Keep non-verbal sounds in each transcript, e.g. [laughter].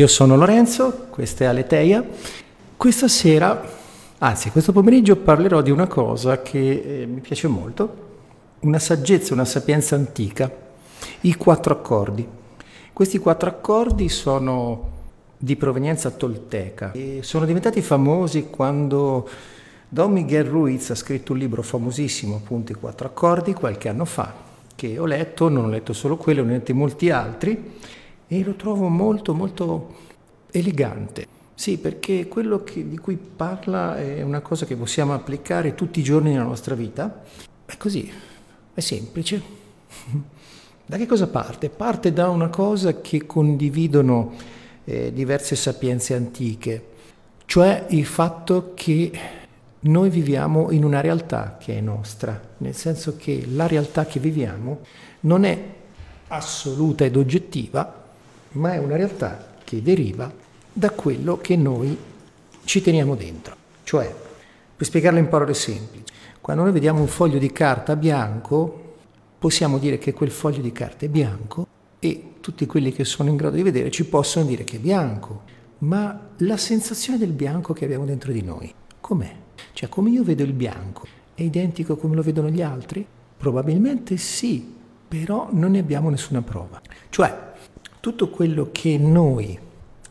Io sono Lorenzo, questa è Aleteia. Questa sera, anzi questo pomeriggio, parlerò di una cosa che eh, mi piace molto, una saggezza, una sapienza antica, i quattro accordi. Questi quattro accordi sono di provenienza tolteca e sono diventati famosi quando Don Miguel Ruiz ha scritto un libro famosissimo, appunto i quattro accordi, qualche anno fa, che ho letto, non ho letto solo quello, ho letto molti altri e lo trovo molto molto elegante. Sì, perché quello che, di cui parla è una cosa che possiamo applicare tutti i giorni nella nostra vita. È così, è semplice. [laughs] Da che cosa parte? Parte da una cosa che condividono eh, diverse sapienze antiche, cioè il fatto che noi viviamo in una realtà che è nostra, nel senso che la realtà che viviamo non è assoluta ed oggettiva, ma è una realtà che deriva da quello che noi ci teniamo dentro. Cioè, per spiegarlo in parole semplici, quando noi vediamo un foglio di carta bianco, possiamo dire che quel foglio di carta è bianco e tutti quelli che sono in grado di vedere ci possono dire che è bianco, ma la sensazione del bianco che abbiamo dentro di noi, com'è? Cioè, come io vedo il bianco, è identico come lo vedono gli altri? Probabilmente sì, però non ne abbiamo nessuna prova. Cioè, tutto quello che noi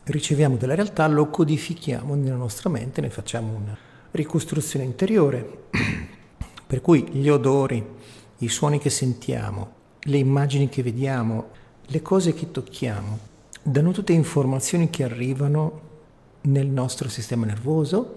riceviamo dalla realtà lo codifichiamo nella nostra mente, ne facciamo una ricostruzione interiore, [clears throat] per cui gli odori, i suoni che sentiamo, le immagini che vediamo, le cose che tocchiamo, danno tutte informazioni che arrivano nel nostro sistema nervoso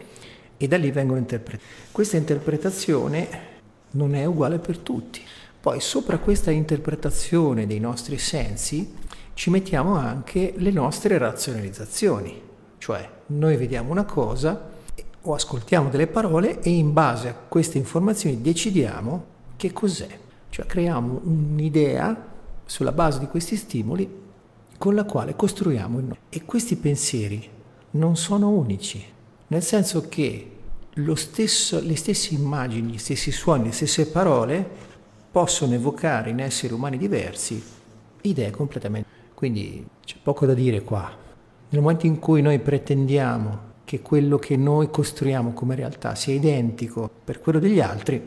e da lì vengono interpretate. Questa interpretazione non è uguale per tutti. Poi sopra questa interpretazione dei nostri sensi ci mettiamo anche le nostre razionalizzazioni, cioè noi vediamo una cosa o ascoltiamo delle parole e in base a queste informazioni decidiamo che cos'è, cioè creiamo un'idea sulla base di questi stimoli con la quale costruiamo il noi. E questi pensieri non sono unici, nel senso che stesso, le stesse immagini, gli stessi suoni, le stesse parole possono evocare in esseri umani diversi idee completamente quindi c'è poco da dire qua. Nel momento in cui noi pretendiamo che quello che noi costruiamo come realtà sia identico per quello degli altri,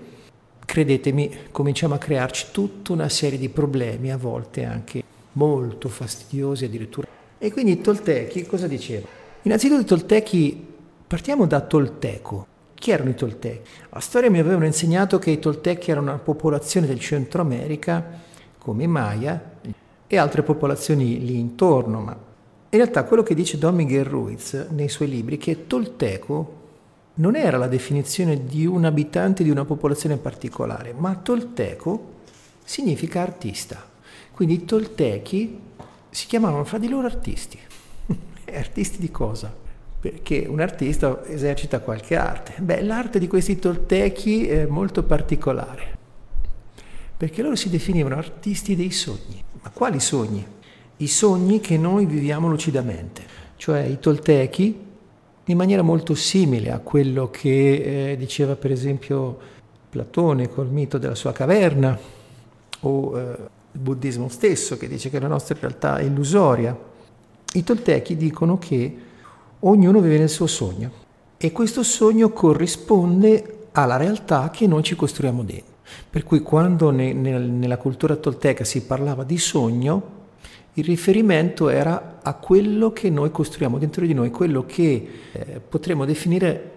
credetemi, cominciamo a crearci tutta una serie di problemi, a volte anche molto fastidiosi addirittura. E quindi Toltechi cosa dicevano? Innanzitutto Toltechi, partiamo da Tolteco. Chi erano i Toltechi? La storia mi avevano insegnato che i Toltechi erano una popolazione del Centro America, come i Maya, e altre popolazioni lì intorno, ma in realtà quello che dice Don Miguel Ruiz nei suoi libri è che Tolteco non era la definizione di un abitante di una popolazione particolare, ma Tolteco significa artista. Quindi i Toltechi si chiamavano fra di loro artisti. [laughs] artisti di cosa? Perché un artista esercita qualche arte. Beh, l'arte di questi Toltechi è molto particolare perché loro si definivano artisti dei sogni. Ma quali sogni? I sogni che noi viviamo lucidamente, cioè i toltechi, in maniera molto simile a quello che eh, diceva per esempio Platone col mito della sua caverna, o eh, il buddismo stesso che dice che la nostra realtà è illusoria. I toltechi dicono che ognuno vive nel suo sogno e questo sogno corrisponde alla realtà che noi ci costruiamo dentro. Per cui quando ne, ne, nella cultura tolteca si parlava di sogno, il riferimento era a quello che noi costruiamo dentro di noi, quello che eh, potremmo definire,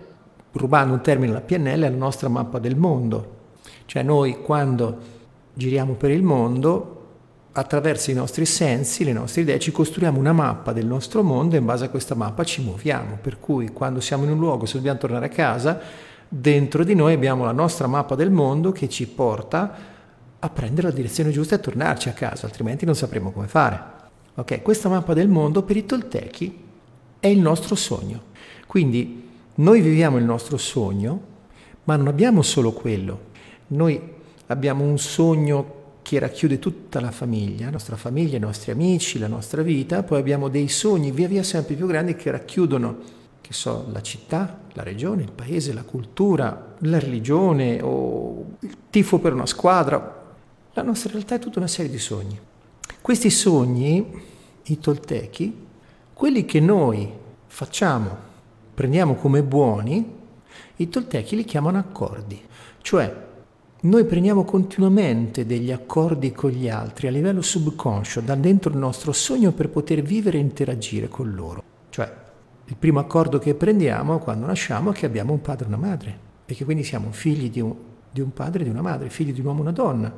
rubando un termine alla PNL, la nostra mappa del mondo. Cioè noi quando giriamo per il mondo, attraverso i nostri sensi, le nostre idee, ci costruiamo una mappa del nostro mondo e in base a questa mappa ci muoviamo. Per cui quando siamo in un luogo, se dobbiamo tornare a casa, dentro di noi abbiamo la nostra mappa del mondo che ci porta a prendere la direzione giusta e tornarci a casa, altrimenti non sapremo come fare. Ok, questa mappa del mondo per i Toltechi è il nostro sogno. Quindi noi viviamo il nostro sogno, ma non abbiamo solo quello. Noi abbiamo un sogno che racchiude tutta la famiglia, la nostra famiglia, i nostri amici, la nostra vita, poi abbiamo dei sogni via via sempre più grandi che racchiudono che so, la città, la regione, il paese, la cultura, la religione o il tifo per una squadra. La nostra realtà è tutta una serie di sogni. Questi sogni, i toltechi, Quelli che noi facciamo, prendiamo come buoni, i toltechi li chiamano accordi, cioè noi prendiamo continuamente degli accordi con gli altri a livello subconscio, da dentro il nostro sogno per poter vivere e interagire con loro. Il primo accordo che prendiamo quando nasciamo è che abbiamo un padre e una madre, e che quindi siamo figli di un, di un padre e di una madre, figli di un uomo e una donna.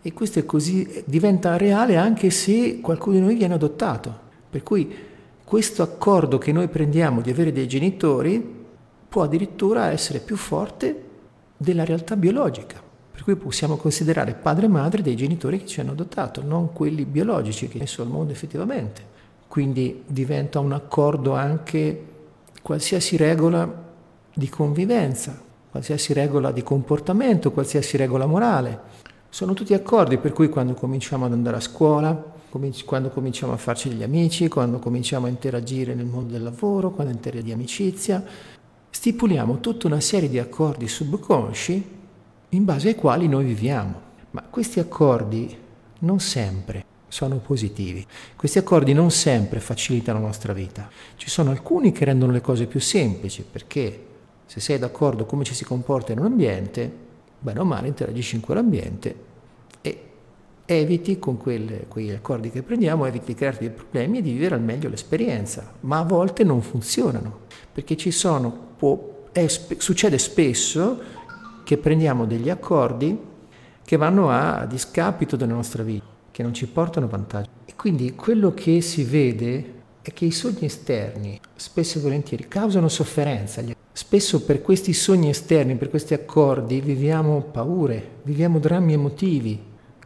E questo è così, diventa reale anche se qualcuno di noi viene adottato. Per cui questo accordo che noi prendiamo di avere dei genitori può addirittura essere più forte della realtà biologica. Per cui possiamo considerare padre e madre dei genitori che ci hanno adottato, non quelli biologici che sono al mondo effettivamente. Quindi diventa un accordo anche qualsiasi regola di convivenza, qualsiasi regola di comportamento, qualsiasi regola morale. Sono tutti accordi per cui quando cominciamo ad andare a scuola, quando cominciamo a farci degli amici, quando cominciamo a interagire nel mondo del lavoro, quando interagire di amicizia, stipuliamo tutta una serie di accordi subconsci in base ai quali noi viviamo. Ma questi accordi non sempre sono positivi. Questi accordi non sempre facilitano la nostra vita. Ci sono alcuni che rendono le cose più semplici perché se sei d'accordo come ci si comporta in un ambiente, bene o male interagisci in quell'ambiente e eviti con quelle, quegli accordi che prendiamo, eviti di crearti dei problemi e di vivere al meglio l'esperienza. Ma a volte non funzionano perché ci sono, può, è, succede spesso che prendiamo degli accordi che vanno a, a discapito della nostra vita, che non ci portano vantaggio. E quindi quello che si vede è che i sogni esterni spesso e volentieri causano sofferenza. Spesso per questi sogni esterni, per questi accordi, viviamo paure, viviamo drammi emotivi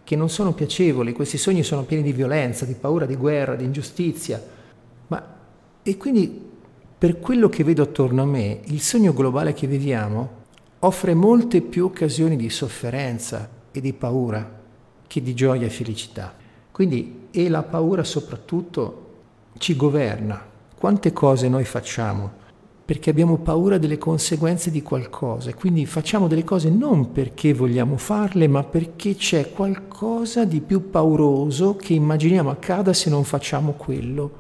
che non sono piacevoli. Questi sogni sono pieni di violenza, di paura, di guerra, di ingiustizia. Ma, e quindi per quello che vedo attorno a me, il sogno globale che viviamo offre molte più occasioni di sofferenza e di paura che di gioia e felicità. Quindi, e la paura soprattutto ci governa. Quante cose noi facciamo perché abbiamo paura delle conseguenze di qualcosa quindi facciamo delle cose non perché vogliamo farle, ma perché c'è qualcosa di più pauroso che immaginiamo accada se non facciamo quello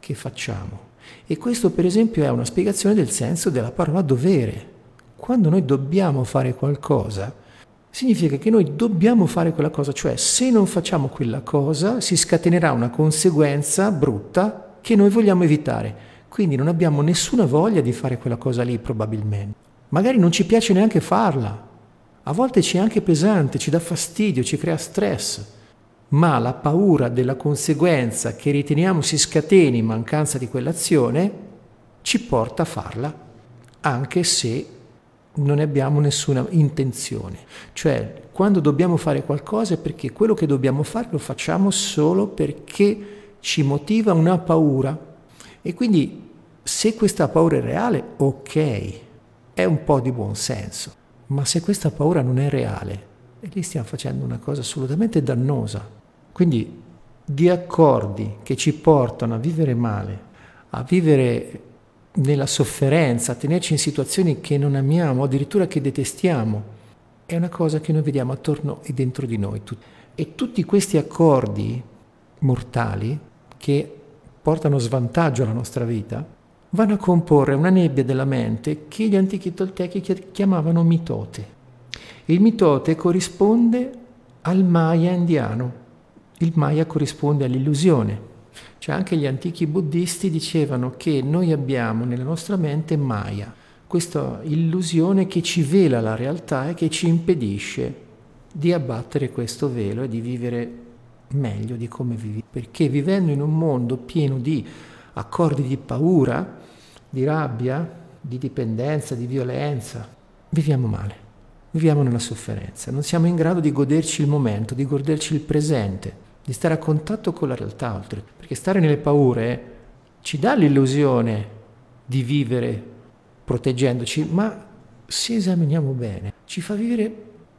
che facciamo. E questo per esempio è una spiegazione del senso della parola dovere. Quando noi dobbiamo fare qualcosa, significa che noi dobbiamo fare quella cosa, cioè se non facciamo quella cosa si scatenerà una conseguenza brutta che noi vogliamo evitare. Quindi non abbiamo nessuna voglia di fare quella cosa lì probabilmente. Magari non ci piace neanche farla. A volte ci è anche pesante, ci dà fastidio, ci crea stress. Ma la paura della conseguenza che riteniamo si scateni in mancanza di quell'azione ci porta a farla, anche se non abbiamo nessuna intenzione. Cioè, quando dobbiamo fare qualcosa è perché quello che dobbiamo fare lo facciamo solo perché ci motiva una paura. E quindi se questa paura è reale, ok, è un po' di buon senso. Ma se questa paura non è reale, e lì stiamo facendo una cosa assolutamente dannosa. Quindi di accordi che ci portano a vivere male, a vivere nella sofferenza, tenerci in situazioni che non amiamo, addirittura che detestiamo, è una cosa che noi vediamo attorno e dentro di noi. E tutti questi accordi mortali che portano svantaggio alla nostra vita vanno a comporre una nebbia della mente che gli antichi toltechi chiamavano mitote. Il mitote corrisponde al Maya indiano. Il Maya corrisponde all'illusione, cioè anche gli antichi buddhisti dicevano che noi abbiamo nella nostra mente Maya, questa illusione che ci vela la realtà e che ci impedisce di abbattere questo velo e di vivere meglio di come vivi. Perché vivendo in un mondo pieno di accordi di paura, di rabbia, di dipendenza, di violenza, viviamo male, viviamo nella sofferenza, non siamo in grado di goderci il momento, di goderci il presente di stare a contatto con la realtà oltre, perché stare nelle paure ci dà l'illusione di vivere proteggendoci, ma se esaminiamo bene ci fa vivere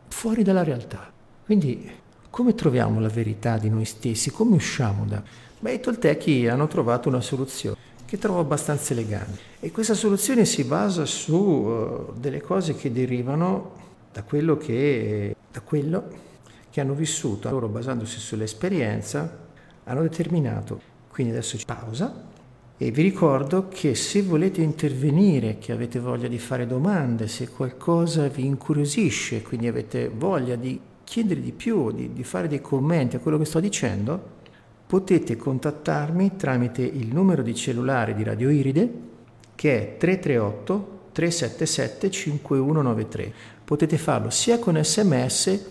fuori dalla realtà. Quindi come troviamo la verità di noi stessi? Come usciamo da... Beh, i toltechi hanno trovato una soluzione che trovo abbastanza elegante e questa soluzione si basa su uh, delle cose che derivano da quello che, da quello che hanno vissuto, loro basandosi sull'esperienza, hanno determinato. Quindi adesso c'è pausa E vi ricordo che se volete intervenire, che avete voglia di fare domande, se qualcosa vi incuriosisce, quindi avete voglia di chiedere di più, di, di fare dei commenti a quello che sto dicendo, potete contattarmi tramite il numero di cellulare di Radio Iride che è 338 377 5193. Potete farlo sia con sms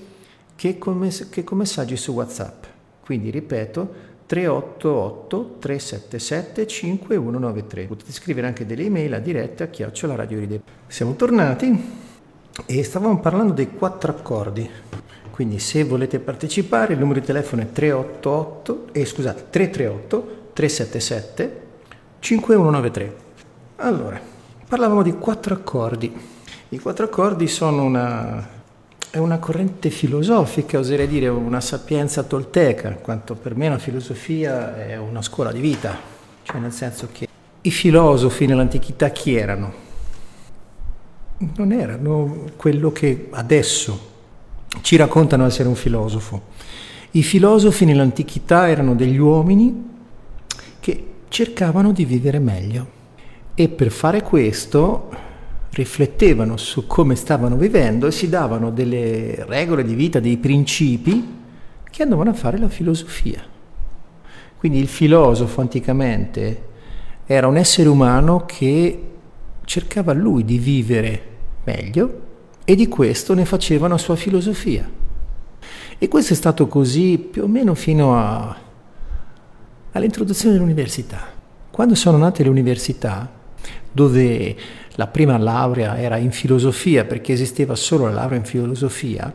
che con, mess- che con messaggi su WhatsApp. Quindi ripeto 388 377 5193. Potete scrivere anche delle email a diretta a chiocciola Radio Iride. Siamo tornati e stavamo parlando dei quattro accordi. Quindi se volete partecipare il numero di telefono è 388, eh, scusate, 338 377 5193. Allora, parlavamo di quattro accordi. I quattro accordi sono una, è una corrente filosofica, oserei dire una sapienza tolteca, quanto per me la filosofia è una scuola di vita, cioè nel senso che i filosofi nell'antichità chi erano? Non erano quello che adesso ci raccontano essere un filosofo. I filosofi nell'antichità erano degli uomini che cercavano di vivere meglio e per fare questo riflettevano su come stavano vivendo e si davano delle regole di vita, dei principi che andavano a fare la filosofia. Quindi il filosofo anticamente era un essere umano che cercava lui di vivere meglio e di questo ne faceva una sua filosofia. E questo è stato così più o meno fino a, all'introduzione dell'università. Quando sono nate le università, dove la prima laurea era in filosofia perché esisteva solo la laurea in filosofia,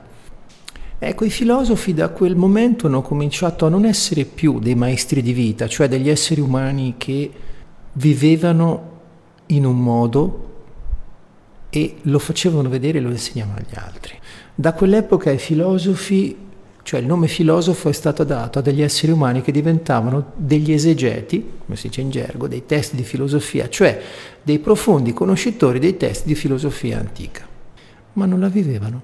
ecco i filosofi da quel momento hanno cominciato a non essere più dei maestri di vita, cioè degli esseri umani che vivevano in un modo e lo facevano vedere e lo insegnavano agli altri. Da quell'epoca i filosofi, cioè il nome filosofo è stato dato a degli esseri umani che diventavano degli esegeti, come si dice in gergo, dei testi di filosofia, cioè dei profondi conoscitori dei testi di filosofia antica, ma non la vivevano.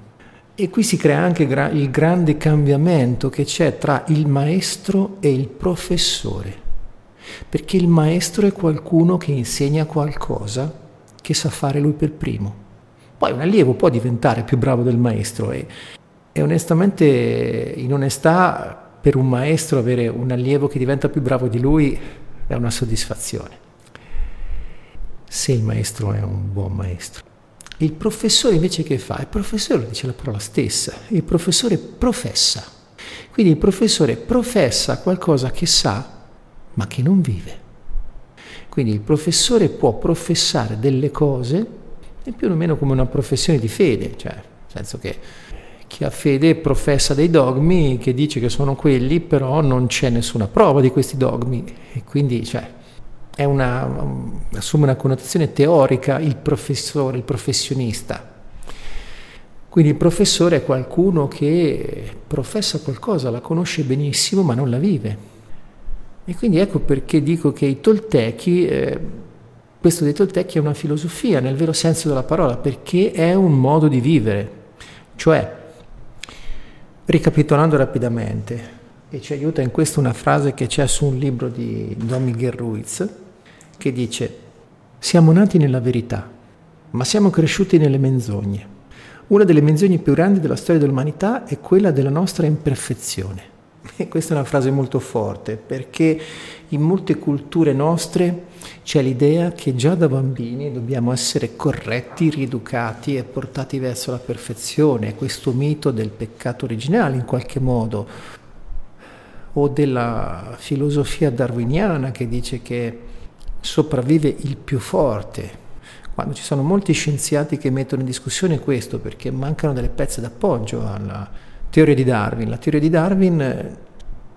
E qui si crea anche il grande cambiamento che c'è tra il maestro e il professore, perché il maestro è qualcuno che insegna qualcosa che sa fare lui per primo. Poi un allievo può diventare più bravo del maestro e, e onestamente in onestà per un maestro avere un allievo che diventa più bravo di lui è una soddisfazione. Se il maestro è un buon maestro. Il professore invece che fa? Il professore dice la parola stessa, il professore professa. Quindi il professore professa qualcosa che sa ma che non vive. Quindi il professore può professare delle cose è più o meno come una professione di fede, cioè nel senso che chi ha fede professa dei dogmi che dice che sono quelli, però non c'è nessuna prova di questi dogmi e quindi cioè, una, assume una connotazione teorica il professore, il professionista. Quindi il professore è qualcuno che professa qualcosa, la conosce benissimo ma non la vive. E quindi ecco perché dico che i toltechi eh, questo dei Toltec è una filosofia nel vero senso della parola, perché è un modo di vivere. Cioè, ricapitolando rapidamente, e ci aiuta in questo una frase che c'è su un libro di Don Miguel Ruiz, che dice, siamo nati nella verità, ma siamo cresciuti nelle menzogne. Una delle menzogne più grandi della storia dell'umanità è quella della nostra imperfezione. [laughs] E questa è una frase molto forte perché in molte culture nostre c'è l'idea che già da bambini dobbiamo essere corretti, rieducati e portati verso la perfezione, questo mito del peccato originale in qualche modo, o della filosofia darwiniana che dice che sopravvive il più forte, quando ci sono molti scienziati che mettono in discussione questo perché mancano delle pezze d'appoggio alla teoria di Darwin. La teoria di Darwin,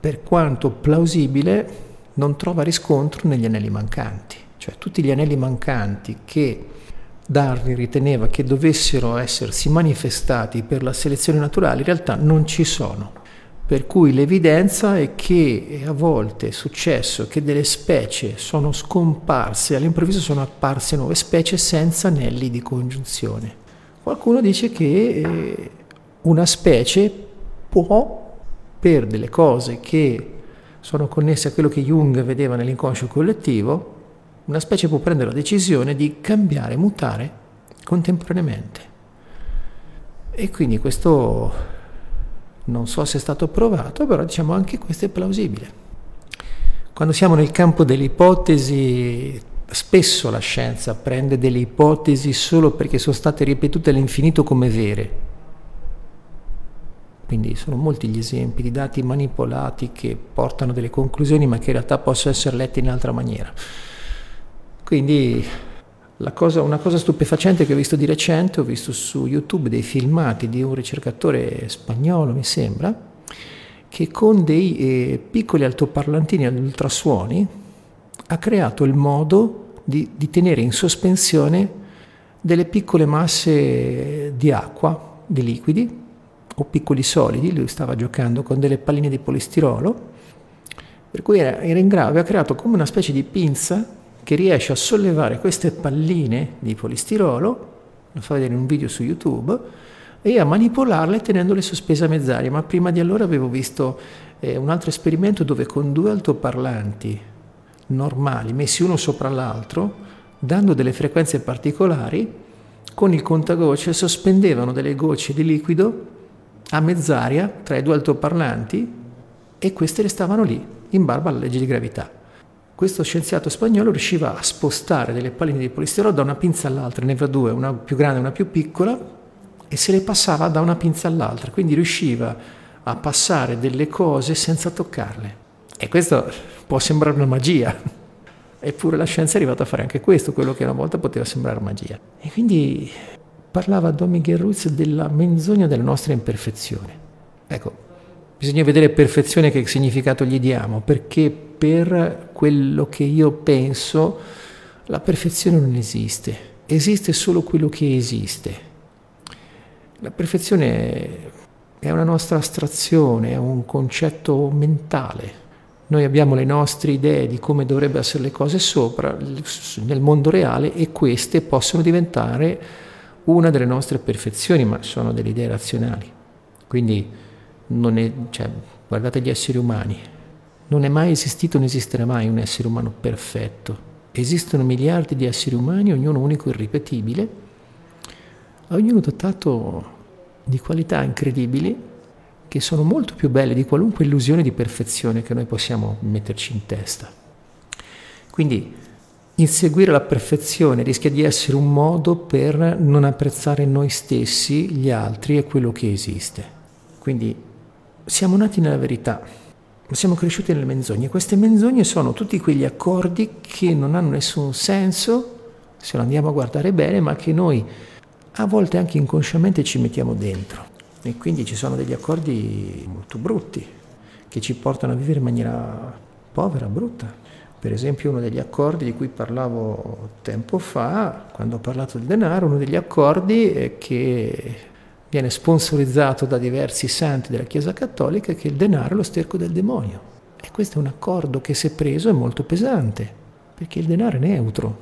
per quanto plausibile, non trova riscontro negli anelli mancanti, cioè tutti gli anelli mancanti che Darwin riteneva che dovessero essersi manifestati per la selezione naturale in realtà non ci sono. Per cui l'evidenza è che a volte è successo che delle specie sono scomparse, all'improvviso sono apparse nuove specie senza anelli di congiunzione. Qualcuno dice che eh, una specie può, per delle cose che sono connesse a quello che Jung vedeva nell'inconscio collettivo, una specie può prendere la decisione di cambiare, mutare contemporaneamente. E quindi questo non so se è stato provato, però diciamo anche questo è plausibile. Quando siamo nel campo delle ipotesi, spesso la scienza prende delle ipotesi solo perché sono state ripetute all'infinito come vere. Quindi sono molti gli esempi di dati manipolati che portano delle conclusioni ma che in realtà possono essere letti in altra maniera. Quindi Cosa, una cosa stupefacente che ho visto di recente, ho visto su YouTube dei filmati di un ricercatore spagnolo, mi sembra, che con dei eh, piccoli altoparlantini ad ultrasuoni ha creato il modo di, di tenere in sospensione delle piccole masse di acqua, di liquidi o piccoli solidi, lui stava giocando con delle palline di polistirolo, per cui era, era in grado, aveva creato come una specie di pinza che riesce a sollevare queste palline di polistirolo, lo fa vedere in un video su YouTube, e a manipolarle tenendole sospese a mezz'aria. Ma prima di allora avevo visto eh, un altro esperimento dove con due altoparlanti normali, messi uno sopra l'altro, dando delle frequenze particolari, con il contagocce sospendevano delle gocce di liquido a mezz'aria tra i due altoparlanti e queste restavano lì, in barba alla legge di gravità questo scienziato spagnolo riusciva a spostare delle palline di polistirolo da una pinza all'altra, ne aveva due, una più grande e una più piccola, e se le passava da una pinza all'altra, quindi riusciva a passare delle cose senza toccarle. E questo può sembrare una magia, eppure la scienza è arrivata a fare anche questo, quello che una volta poteva sembrare magia. E quindi parlava Don Miguel Ruiz della menzogna della nostra imperfezione. Ecco, bisogna vedere perfezione che significato gli diamo, perché per quello che io penso la perfezione non esiste, esiste solo quello che esiste. La perfezione è una nostra astrazione, è un concetto mentale. Noi abbiamo le nostre idee di come dovrebbero essere le cose sopra nel mondo reale e queste possono diventare una delle nostre perfezioni, ma sono delle idee razionali. Quindi è, cioè, guardate gli esseri umani, non è mai esistito, non esisterà mai un essere umano perfetto. Esistono miliardi di esseri umani, ognuno unico e irripetibile, ognuno dotato di qualità incredibili che sono molto più belle di qualunque illusione di perfezione che noi possiamo metterci in testa. Quindi inseguire la perfezione rischia di essere un modo per non apprezzare noi stessi, gli altri e quello che esiste. Quindi siamo nati nella verità, ma siamo cresciuti nelle menzogne. Queste menzogne sono tutti quegli accordi che non hanno nessun senso se lo andiamo a guardare bene, ma che noi a volte anche inconsciamente ci mettiamo dentro. E quindi ci sono degli accordi molto brutti che ci portano a vivere in maniera povera, brutta. Per esempio uno degli accordi di cui parlavo tempo fa, quando ho parlato del denaro, uno degli accordi è che viene sponsorizzato da diversi santi della Chiesa Cattolica che il denaro è lo sterco del demonio. E questo è un accordo che se preso è molto pesante, perché il denaro è neutro,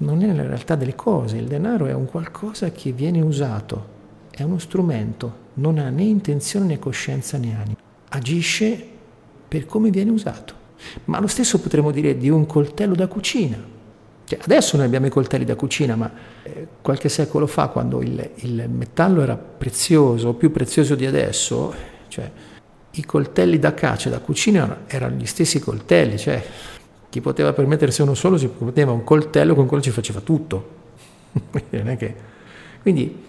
non è nella realtà delle cose, il denaro è un qualcosa che viene usato, è uno strumento, non ha né intenzione né coscienza né anima, agisce per come viene usato. Ma lo stesso potremmo dire di un coltello da cucina. Cioè, adesso noi abbiamo i coltelli da cucina, ma eh, qualche secolo fa, quando il, il, metallo era prezioso, più prezioso di adesso, cioè, i coltelli da caccia da cucina erano gli stessi coltelli, cioè chi poteva permettersi uno solo si poteva un coltello con quello ci faceva tutto. [laughs] Quindi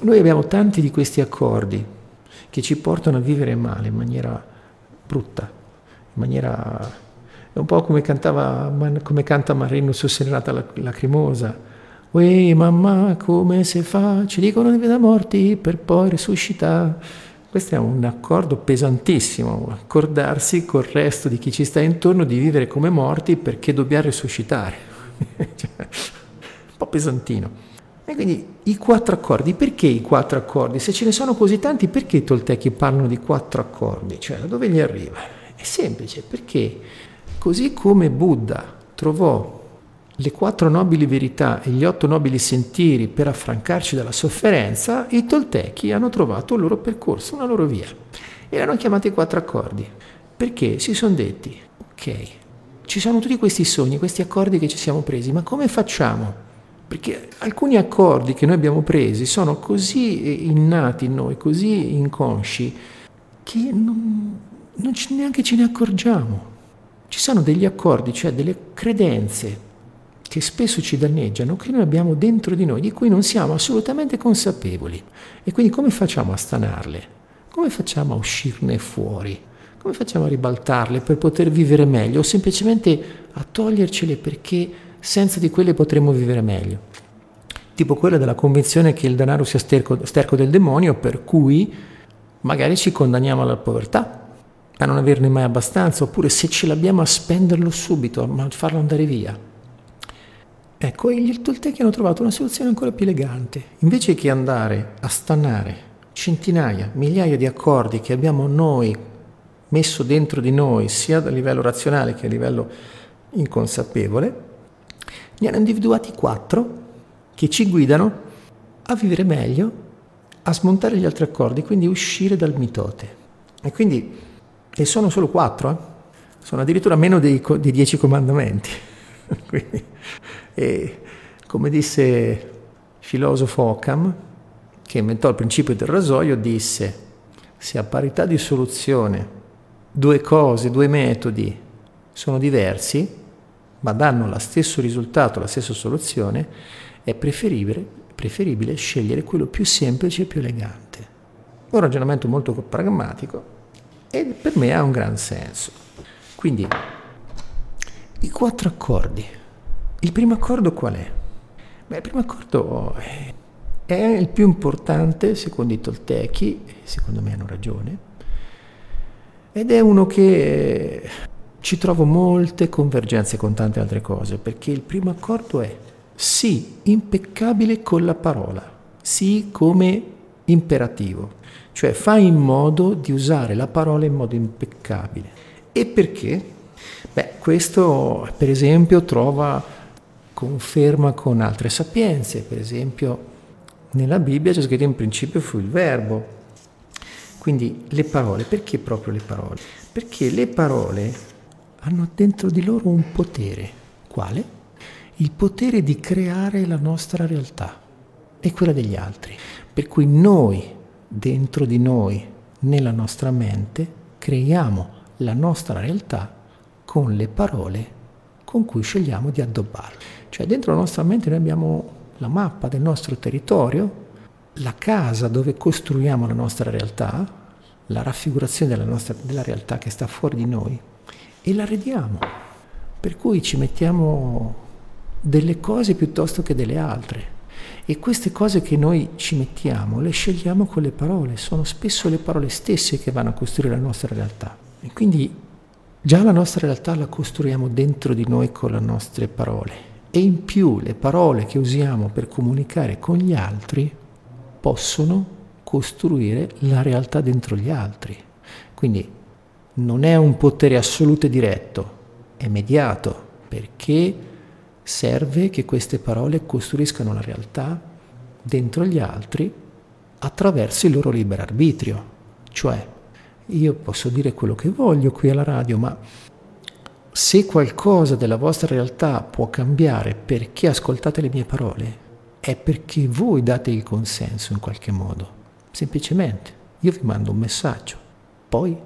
noi abbiamo tanti di questi accordi che ci portano a vivere male in maniera brutta, in maniera è un po' come, cantava, come canta Marino su Serenata Lacrimosa. Uè mamma, come si fa? Ci dicono di da morti per poi risuscitare. Questo è un accordo pesantissimo, accordarsi col resto di chi ci sta intorno di vivere come morti perché dobbiamo risuscitare. [laughs] cioè, un po' pesantino. E quindi i quattro accordi, perché i quattro accordi? Se ce ne sono così tanti, perché i toltechi parlano di quattro accordi? Cioè, da dove gli arriva? È semplice, perché Così come Buddha trovò le quattro nobili verità e gli otto nobili sentieri per affrancarci dalla sofferenza, i toltechi hanno trovato il loro percorso, una loro via. E l'hanno chiamati quattro accordi, perché si sono detti, ok, ci sono tutti questi sogni, questi accordi che ci siamo presi, ma come facciamo? Perché alcuni accordi che noi abbiamo presi sono così innati in noi, così inconsci, che non, non neanche ce ne accorgiamo. Ci sono degli accordi, cioè delle credenze che spesso ci danneggiano, che noi abbiamo dentro di noi, di cui non siamo assolutamente consapevoli. E quindi come facciamo a stanarle? Come facciamo a uscirne fuori? Come facciamo a ribaltarle per poter vivere meglio o semplicemente a togliercele perché senza di quelle potremmo vivere meglio? Tipo quella della convinzione che il denaro sia sterco, sterco del demonio, per cui magari ci condanniamo alla povertà a non averne mai abbastanza, oppure se ce l'abbiamo a spenderlo subito, a farlo andare via. Ecco, i Toltechi hanno trovato una soluzione ancora più elegante. Invece che andare a stannare centinaia, migliaia di accordi che abbiamo noi messo dentro di noi, sia a livello razionale che a livello inconsapevole, ne hanno individuati quattro che ci guidano a vivere meglio, a smontare gli altri accordi, quindi uscire dal mitote. E quindi, e sono solo quattro, eh? sono addirittura meno dei, dei dieci comandamenti. [laughs] quindi, e come disse il filosofo Occam, che inventò il principio del rasoio, disse, se a parità di soluzione due cose, due metodi sono diversi, ma danno lo stesso risultato, la stessa soluzione, è preferibile, preferibile scegliere quello più semplice e più elegante. Un ragionamento molto pragmatico e per me ha un gran senso. Quindi, i quattro accordi il primo accordo qual è? Beh, il primo accordo è il più importante, secondo i Toltechi, secondo me hanno ragione, ed è uno che ci trovo molte convergenze con tante altre cose, perché il primo accordo è sì, impeccabile con la parola, sì come imperativo, cioè fai in modo di usare la parola in modo impeccabile. E perché? Beh, questo per esempio trova conferma con altre sapienze, per esempio nella Bibbia c'è scritto in principio fu il verbo. Quindi le parole, perché proprio le parole? Perché le parole hanno dentro di loro un potere. Quale? Il potere di creare la nostra realtà e quella degli altri. Per cui noi, dentro di noi, nella nostra mente, creiamo la nostra realtà con le parole con cui scegliamo di addobbarlo. Cioè dentro la nostra mente noi abbiamo la mappa del nostro territorio, la casa dove costruiamo la nostra realtà, la raffigurazione della, nostra, della realtà che sta fuori di noi e la rediamo. Per cui ci mettiamo delle cose piuttosto che delle altre. E queste cose che noi ci mettiamo le scegliamo con le parole, sono spesso le parole stesse che vanno a costruire la nostra realtà. E quindi Già la nostra realtà la costruiamo dentro di noi con le nostre parole e in più le parole che usiamo per comunicare con gli altri possono costruire la realtà dentro gli altri. Quindi non è un potere assoluto e diretto, è mediato perché serve che queste parole costruiscano la realtà dentro gli altri attraverso il loro libero arbitrio, cioè io posso dire quello che voglio qui alla radio, ma se qualcosa della vostra realtà può cambiare perché ascoltate le mie parole, è perché voi date il consenso in qualche modo. Semplicemente, io vi mando un messaggio, poi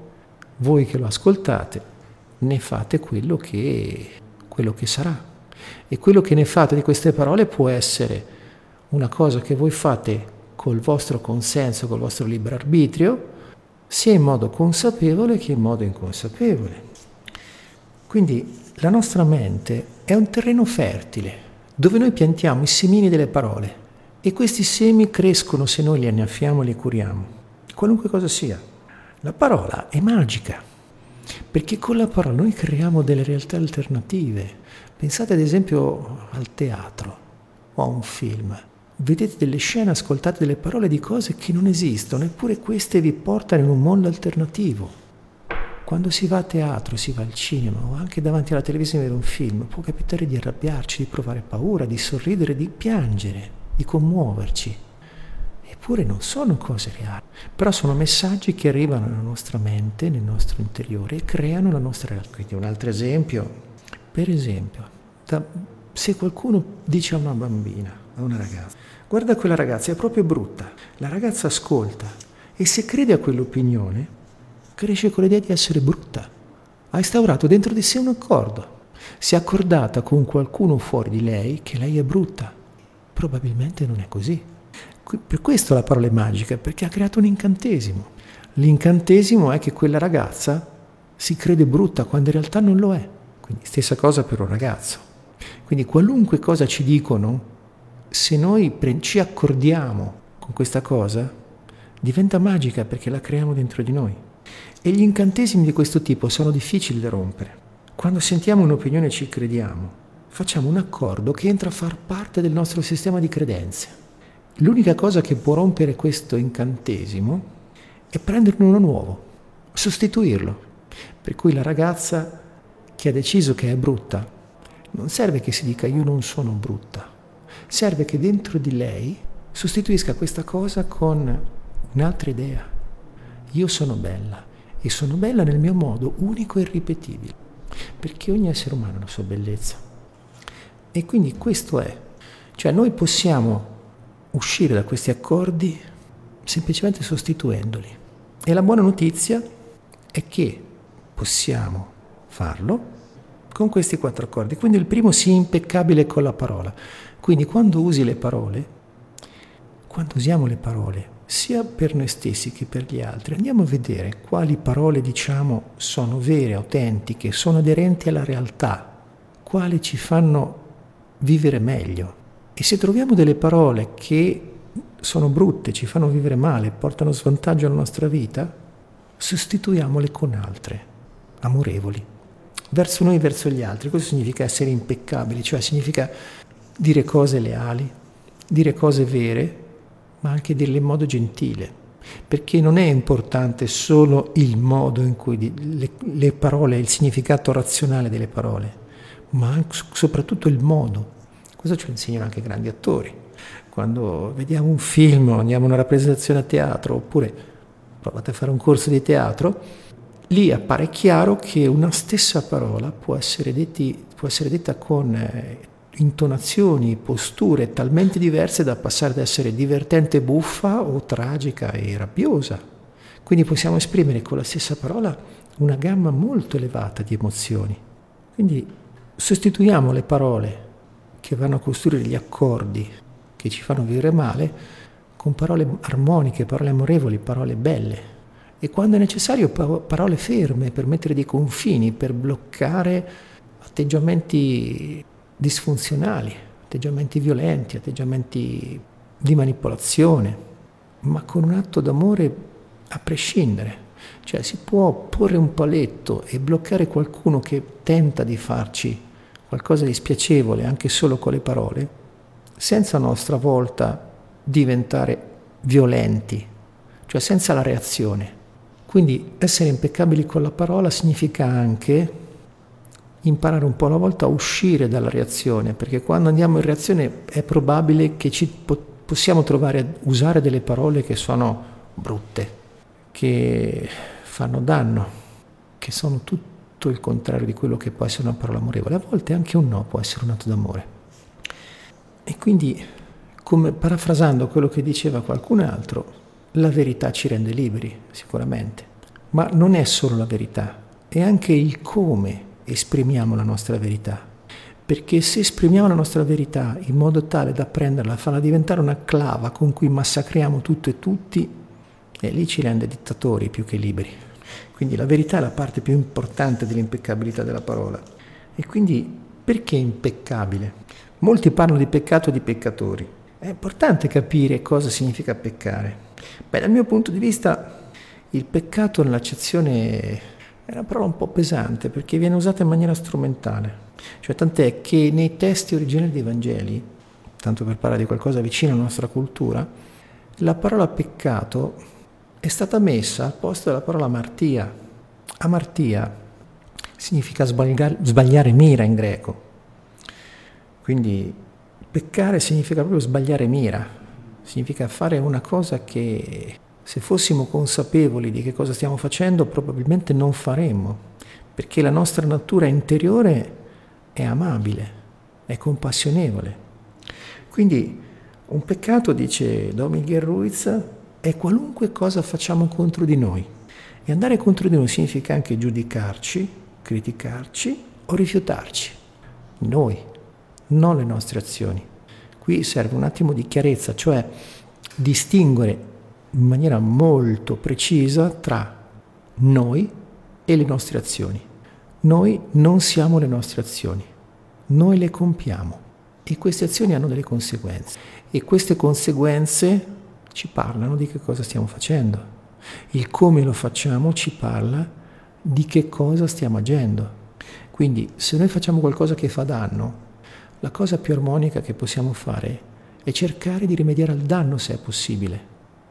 voi che lo ascoltate ne fate quello che, quello che sarà. E quello che ne fate di queste parole può essere una cosa che voi fate col vostro consenso, col vostro libero arbitrio, sia in modo consapevole che in modo inconsapevole. Quindi la nostra mente è un terreno fertile dove noi piantiamo i semini delle parole e questi semi crescono se noi li annaffiamo e li curiamo, qualunque cosa sia. La parola è magica perché con la parola noi creiamo delle realtà alternative. Pensate ad esempio al teatro o a un film vedete delle scene, ascoltate delle parole di cose che non esistono, eppure queste vi portano in un mondo alternativo. Quando si va a teatro, si va al cinema o anche davanti alla televisione vedere un film, può capitare di arrabbiarci, di provare paura, di sorridere, di piangere, di commuoverci. Eppure non sono cose reali, però sono messaggi che arrivano nella nostra mente, nel nostro interiore e creano la nostra realtà. Quindi un altro esempio, Per esempio, da, se qualcuno dice a una bambina, a una ragazza, guarda quella ragazza, è proprio brutta, la ragazza ascolta e se crede a quell'opinione, cresce con l'idea di essere brutta. Ha instaurato dentro di sé un accordo. Si è accordata con qualcuno fuori di lei che lei è brutta. Probabilmente non è così. Per questo la parola è magica, perché ha creato un incantesimo. L'incantesimo è che quella ragazza si crede brutta quando in realtà non lo è. Quindi stessa cosa per un ragazzo. Quindi qualunque cosa ci dicono, se noi ci accordiamo con questa cosa, diventa magica perché la creiamo dentro di noi. E gli incantesimi di questo tipo sono difficili da rompere. Quando sentiamo un'opinione e ci crediamo, facciamo un accordo che entra a far parte del nostro sistema di credenze. L'unica cosa che può rompere questo incantesimo è prenderne uno nuovo, sostituirlo. Per cui la ragazza che ha deciso che è brutta, non serve che si dica io non sono brutta, serve che dentro di lei sostituisca questa cosa con un'altra idea. Io sono bella e sono bella nel mio modo unico e irripetibile, perché ogni essere umano ha la sua bellezza. E quindi questo è, cioè noi possiamo uscire da questi accordi semplicemente sostituendoli. E la buona notizia è che possiamo farlo con questi quattro accordi. Quindi il primo sii impeccabile con la parola. Quindi quando usi le parole, quando usiamo le parole, sia per noi stessi che per gli altri, andiamo a vedere quali parole diciamo sono vere, autentiche, sono aderenti alla realtà, quali ci fanno vivere meglio. E se troviamo delle parole che sono brutte, ci fanno vivere male, portano svantaggio alla nostra vita, sostituiamole con altre, amorevoli, verso noi e verso gli altri. Questo significa essere impeccabili, cioè significa dire cose leali, dire cose vere, ma anche dirle in modo gentile, perché non è importante solo il modo in cui le, le parole, il significato razionale delle parole, ma soprattutto il modo. Questo ci insegnano anche grandi attori. Quando vediamo un film, andiamo a una rappresentazione a teatro, oppure provate a fare un corso di teatro, lì appare chiaro che una stessa parola può essere, detti, può essere detta con eh, intonazioni, posture talmente diverse da passare ad essere divertente buffa o tragica e rabbiosa. Quindi possiamo esprimere con la stessa parola una gamma molto elevata di emozioni. Quindi sostituiamo le parole che vanno a costruire gli accordi che ci fanno vivere male con parole armoniche, parole amorevoli, parole belle. E quando è necessario parole ferme per mettere dei confini, per bloccare atteggiamenti disfunzionali, atteggiamenti violenti, atteggiamenti di manipolazione, ma con un atto d'amore a prescindere. Cioè si può porre un paletto e bloccare qualcuno che tenta di farci qualcosa di spiacevole anche solo con le parole, senza a nostra volta diventare violenti, cioè senza la reazione. Quindi essere impeccabili con la parola significa anche imparare un po' alla volta a uscire dalla reazione, perché quando andiamo in reazione è probabile che ci po- possiamo trovare a usare delle parole che sono brutte, che fanno danno, che sono tutto il contrario di quello che può essere una parola amorevole. A volte anche un no può essere un atto d'amore. E quindi, come parafrasando quello che diceva qualcun altro, la verità ci rende liberi, sicuramente, ma non è solo la verità, è anche il come esprimiamo la nostra verità. Perché se esprimiamo la nostra verità in modo tale da prenderla, farla diventare una clava con cui massacriamo tutto e tutti, e lì ci rende dittatori più che liberi. Quindi la verità è la parte più importante dell'impeccabilità della parola. E quindi perché impeccabile? Molti parlano di peccato e di peccatori. È importante capire cosa significa peccare. Beh, dal mio punto di vista il peccato nell'accezione è una parola un po' pesante perché viene usata in maniera strumentale. Cioè, tant'è che nei testi originali dei Vangeli, tanto per parlare di qualcosa vicino alla nostra cultura, la parola peccato è stata messa al posto della parola martia. Amartia significa sbagliare, sbagliare mira in greco. Quindi peccare significa proprio sbagliare mira, significa fare una cosa che se fossimo consapevoli di che cosa stiamo facendo, probabilmente non faremmo, perché la nostra natura interiore è amabile, è compassionevole. Quindi un peccato, dice Don Miguel Ruiz, è qualunque cosa facciamo contro di noi. E andare contro di noi significa anche giudicarci, criticarci o rifiutarci. Noi, non le nostre azioni. Qui serve un attimo di chiarezza, cioè distinguere in maniera molto precisa tra noi e le nostre azioni. Noi non siamo le nostre azioni, noi le compiamo e queste azioni hanno delle conseguenze e queste conseguenze ci parlano di che cosa stiamo facendo. Il come lo facciamo ci parla di che cosa stiamo agendo. Quindi se noi facciamo qualcosa che fa danno, la cosa più armonica che possiamo fare è cercare di rimediare al danno se è possibile,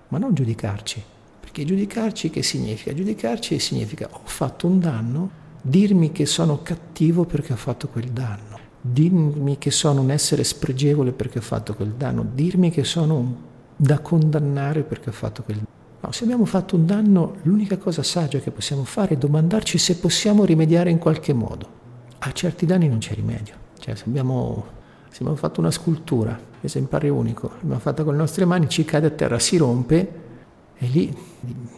ma non giudicarci. Perché giudicarci che significa? Giudicarci significa ho fatto un danno, dirmi che sono cattivo perché ho fatto quel danno, dirmi che sono un essere spregevole perché ho fatto quel danno, dirmi che sono da condannare perché ho fatto quel danno. No, se abbiamo fatto un danno, l'unica cosa saggia che possiamo fare è domandarci se possiamo rimediare in qualche modo. A certi danni non c'è rimedio. Cioè, abbiamo, abbiamo fatto una scultura, esemplare unico, l'abbiamo fatta con le nostre mani, ci cade a terra, si rompe e lì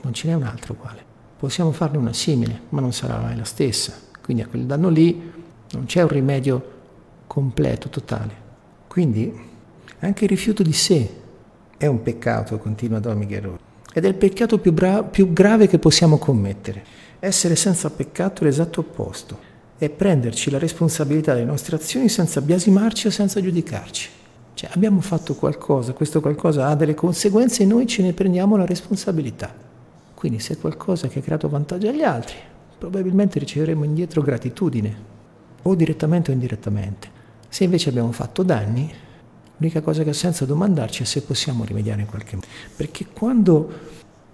non ce n'è un'altra uguale. Possiamo farne una simile, ma non sarà mai la stessa. Quindi a quel danno lì non c'è un rimedio completo, totale. Quindi anche il rifiuto di sé è un peccato, continua Don Miguel ed è il peccato più, bra- più grave che possiamo commettere. Essere senza peccato è l'esatto opposto è prenderci la responsabilità delle nostre azioni senza biasimarci o senza giudicarci. Cioè abbiamo fatto qualcosa, questo qualcosa ha delle conseguenze e noi ce ne prendiamo la responsabilità. Quindi se è qualcosa che ha creato vantaggio agli altri, probabilmente riceveremo indietro gratitudine, o direttamente o indirettamente. Se invece abbiamo fatto danni, l'unica cosa che ha senso domandarci è se possiamo rimediare in qualche modo. Perché quando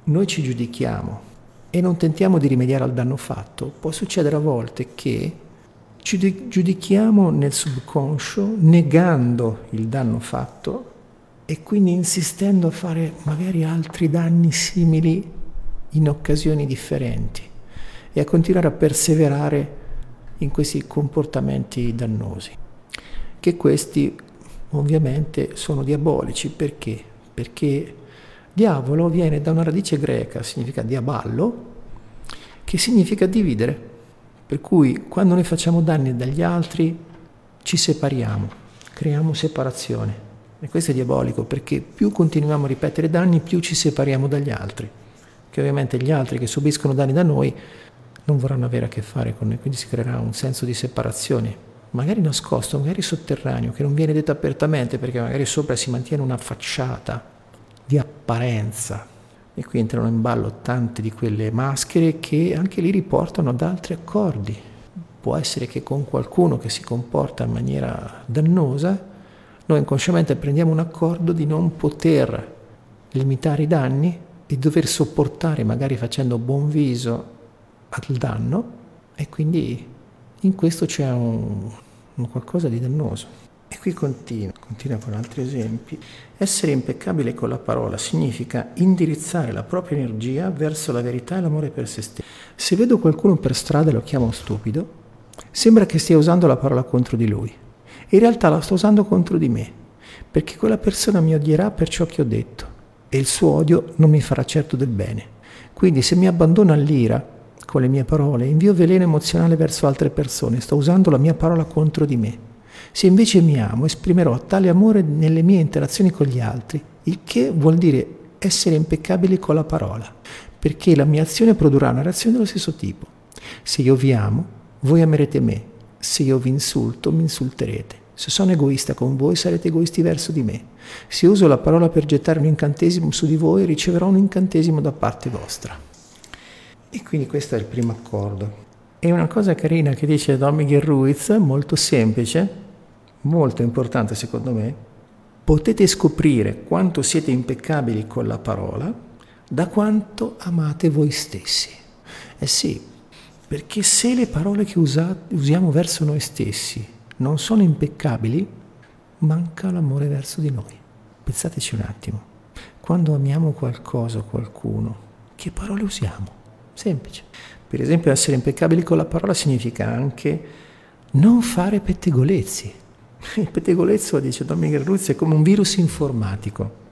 noi ci giudichiamo e non tentiamo di rimediare al danno fatto, può succedere a volte che ci giudichiamo nel subconscio negando il danno fatto e quindi insistendo a fare magari altri danni simili in occasioni differenti e a continuare a perseverare in questi comportamenti dannosi, che questi ovviamente sono diabolici perché? Perché Diavolo viene da una radice greca, significa diaballo, che significa dividere. Per cui quando noi facciamo danni dagli altri ci separiamo, creiamo separazione. E questo è diabolico perché più continuiamo a ripetere danni, più ci separiamo dagli altri. Che ovviamente gli altri che subiscono danni da noi non vorranno avere a che fare con noi, quindi si creerà un senso di separazione, magari nascosto, magari sotterraneo, che non viene detto apertamente perché magari sopra si mantiene una facciata di apparenza. E qui entrano in ballo tante di quelle maschere che anche lì riportano ad altri accordi. Può essere che con qualcuno che si comporta in maniera dannosa, noi inconsciamente prendiamo un accordo di non poter limitare i danni, di dover sopportare, magari facendo buon viso, al danno, e quindi in questo c'è un, un qualcosa di dannoso. E qui continua, continua con altri esempi. Essere impeccabile con la parola significa indirizzare la propria energia verso la verità e l'amore per se stesso. Se vedo qualcuno per strada e lo chiamo stupido, sembra che stia usando la parola contro di lui. In realtà la sto usando contro di me, perché quella persona mi odierà per ciò che ho detto e il suo odio non mi farà certo del bene. Quindi se mi abbandono all'ira con le mie parole, invio veleno emozionale verso altre persone, sto usando la mia parola contro di me. Se invece mi amo, esprimerò tale amore nelle mie interazioni con gli altri, il che vuol dire essere impeccabili con la parola, perché la mia azione produrrà una reazione dello stesso tipo. Se io vi amo, voi amerete me, se io vi insulto, mi insulterete. Se sono egoista con voi, sarete egoisti verso di me. Se uso la parola per gettare un incantesimo su di voi, riceverò un incantesimo da parte vostra. E quindi questo è il primo accordo. E una cosa carina che dice Don Miguel Ruiz, molto semplice, molto importante secondo me, potete scoprire quanto siete impeccabili con la parola da quanto amate voi stessi. Eh sì, perché se le parole che usate, usiamo verso noi stessi non sono impeccabili, manca l'amore verso di noi. Pensateci un attimo. Quando amiamo qualcosa o qualcuno, che parole usiamo? Semplice. Per esempio, essere impeccabili con la parola significa anche non fare pettegolezzi. Il pettegolezzo, dice Miguel Ruiz, è come un virus informatico.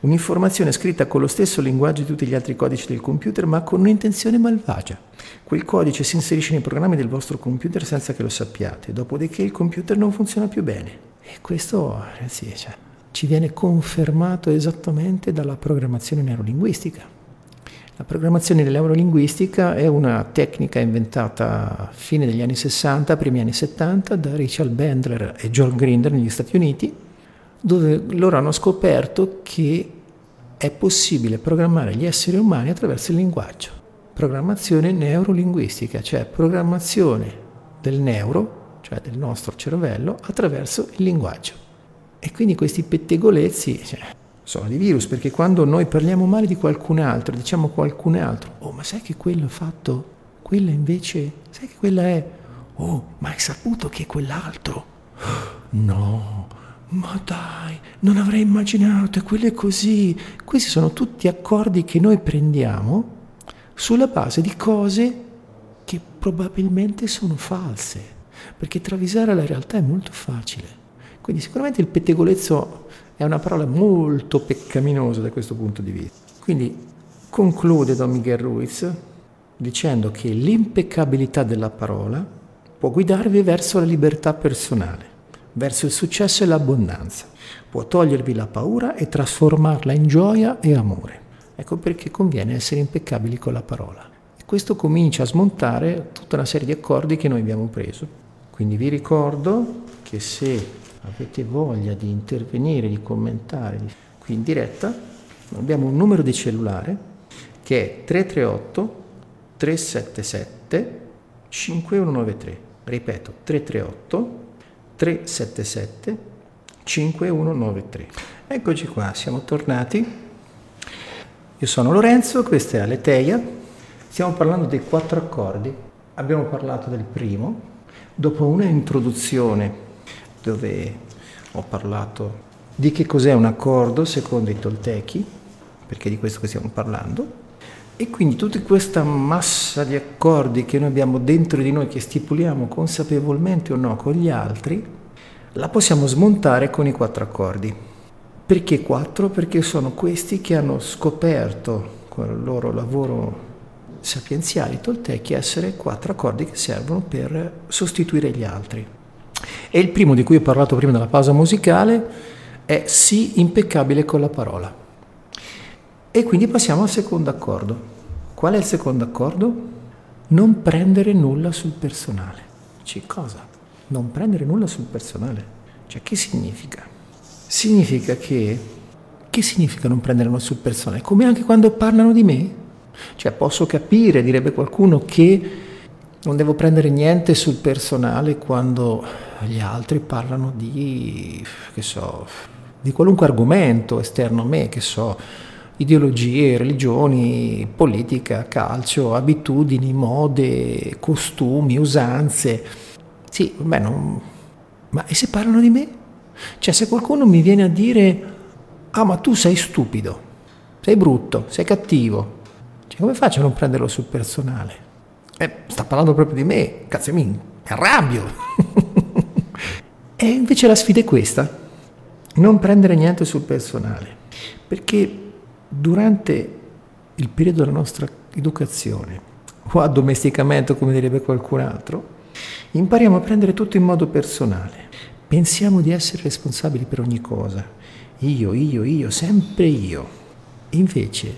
Un'informazione scritta con lo stesso linguaggio di tutti gli altri codici del computer, ma con un'intenzione malvagia. Quel codice si inserisce nei programmi del vostro computer senza che lo sappiate, dopodiché il computer non funziona più bene. E questo, ragazzi, cioè, ci viene confermato esattamente dalla programmazione neurolinguistica. La programmazione neurolinguistica è una tecnica inventata a fine degli anni 60, primi anni 70 da Richard Bandler e John Grinder negli Stati Uniti, dove loro hanno scoperto che è possibile programmare gli esseri umani attraverso il linguaggio. Programmazione neurolinguistica, cioè programmazione del neuro, cioè del nostro cervello, attraverso il linguaggio. E quindi questi pettegolezzi, cioè, sono di virus, perché quando noi parliamo male di qualcun altro, diciamo qualcun altro, oh ma sai che quello ha fatto, quella invece, sai che quella è, oh ma hai saputo che è quell'altro? [gasps] No, ma dai, non avrei immaginato, quello è così. Questi sono tutti accordi che noi prendiamo sulla base di cose che probabilmente sono false, perché travisare la realtà è molto facile. Quindi sicuramente il pettegolezzo è una parola molto peccaminosa da questo punto di vista. Quindi conclude Don Miguel Ruiz dicendo che l'impeccabilità della parola può guidarvi verso la libertà personale, verso il successo e l'abbondanza, può togliervi la paura e trasformarla in gioia e amore. Ecco perché conviene essere impeccabili con la parola. E questo comincia a smontare tutta una serie di accordi che noi abbiamo preso. Quindi vi ricordo che se avete voglia di intervenire, di commentare qui in diretta, abbiamo un numero di cellulare che è 338 377 5193. Ripeto, 338 377 5193. Eccoci qua, siamo tornati. Io sono Lorenzo, questa è Aleteia. Stiamo parlando dei quattro accordi. Abbiamo parlato del primo. Dopo una introduzione dove ho parlato di che cos'è un accordo secondo i Toltechi, perché di questo che stiamo parlando, e quindi tutta questa massa di accordi che noi abbiamo dentro di noi, che stipuliamo consapevolmente o no con gli altri, la possiamo smontare con i quattro accordi. Perché quattro? Perché sono questi che hanno scoperto con il loro lavoro sapienziale toltechi essere quattro accordi che servono per sostituire gli altri. E il primo di cui ho parlato prima della pausa musicale è sì impeccabile con la parola. E quindi passiamo al secondo accordo. Qual è il secondo accordo? Non prendere nulla sul personale. Cioè cosa? Non prendere nulla sul personale. Cioè che significa? Significa che... Che significa non prendere nulla sul personale? Come anche quando parlano di me? Cioè posso capire, direbbe qualcuno, che non devo prendere niente sul personale quando gli altri parlano di, che so, di qualunque argomento esterno a me, che so, ideologie, religioni, politica, calcio, abitudini, mode, costumi, usanze. Sì, beh, non... ma e se parlano di me? Cioè, se qualcuno mi viene a dire, ah, ma tu sei stupido, sei brutto, sei cattivo, cioè, come faccio a non prenderlo sul personale? Eh, sta parlando proprio di me, cazzo mi arrabbio. E invece la sfida è questa, non prendere niente sul personale, perché durante il periodo della nostra educazione o addomesticamento, come direbbe qualcun altro, impariamo a prendere tutto in modo personale. Pensiamo di essere responsabili per ogni cosa. Io, io, io, sempre io. Invece,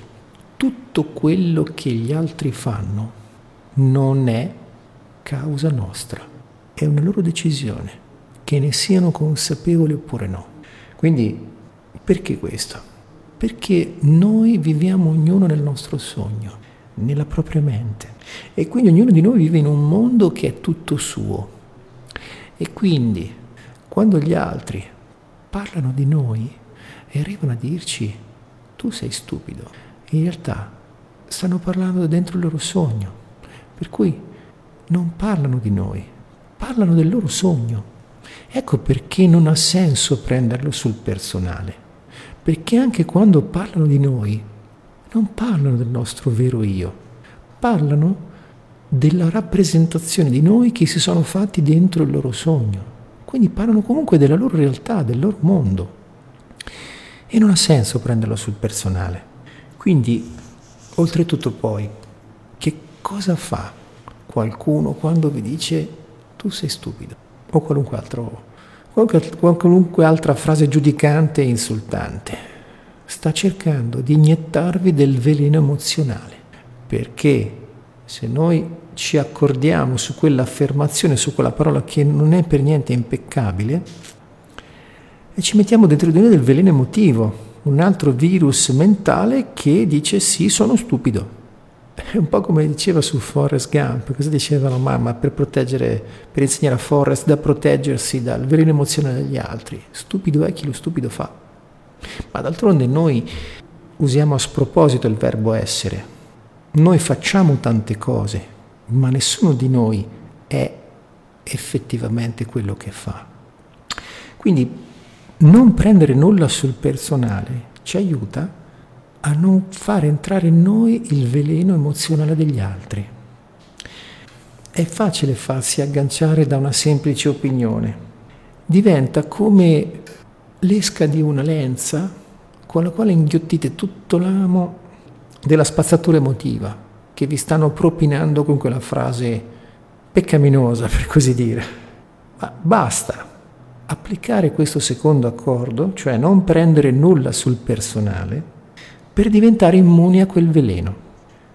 tutto quello che gli altri fanno non è causa nostra, è una loro decisione, che ne siano consapevoli oppure no. Quindi perché questo? Perché noi viviamo ognuno nel nostro sogno, nella propria mente e quindi ognuno di noi vive in un mondo che è tutto suo. E quindi quando gli altri parlano di noi e arrivano a dirci tu sei stupido, in realtà stanno parlando dentro il loro sogno per cui non parlano di noi, parlano del loro sogno. Ecco perché non ha senso prenderlo sul personale, perché anche quando parlano di noi, non parlano del nostro vero io, parlano della rappresentazione di noi che si sono fatti dentro il loro sogno. Quindi parlano comunque della loro realtà, del loro mondo. E non ha senso prenderlo sul personale. Quindi, oltretutto poi, che cosa fa qualcuno quando vi dice tu sei stupido? O qualunque, altro, qualunque altra frase giudicante e insultante. Sta cercando di iniettarvi del veleno emozionale. Perché se noi ci accordiamo su quell'affermazione, su quella parola che non è per niente impeccabile, e ci mettiamo dentro di noi del veleno emotivo, un altro virus mentale che dice sì, sono stupido. È un po' come diceva su Forrest Gump, cosa diceva la mamma per proteggere, per insegnare a Forrest da proteggersi dal veleno emozionale degli altri. Stupido è chi lo stupido fa. Ma d'altronde noi usiamo a sproposito il verbo essere. Noi facciamo tante cose, ma nessuno di noi è effettivamente quello che fa. Quindi non prendere nulla sul personale ci aiuta a non far entrare in noi il veleno emozionale degli altri. È facile farsi agganciare da una semplice opinione. Diventa come l'esca di una lenza con la quale inghiottite tutto l'amo della spazzatura emotiva che vi stanno propinando con quella frase peccaminosa, per così dire. Ma basta applicare questo secondo accordo, cioè non prendere nulla sul personale, per diventare immuni a quel veleno.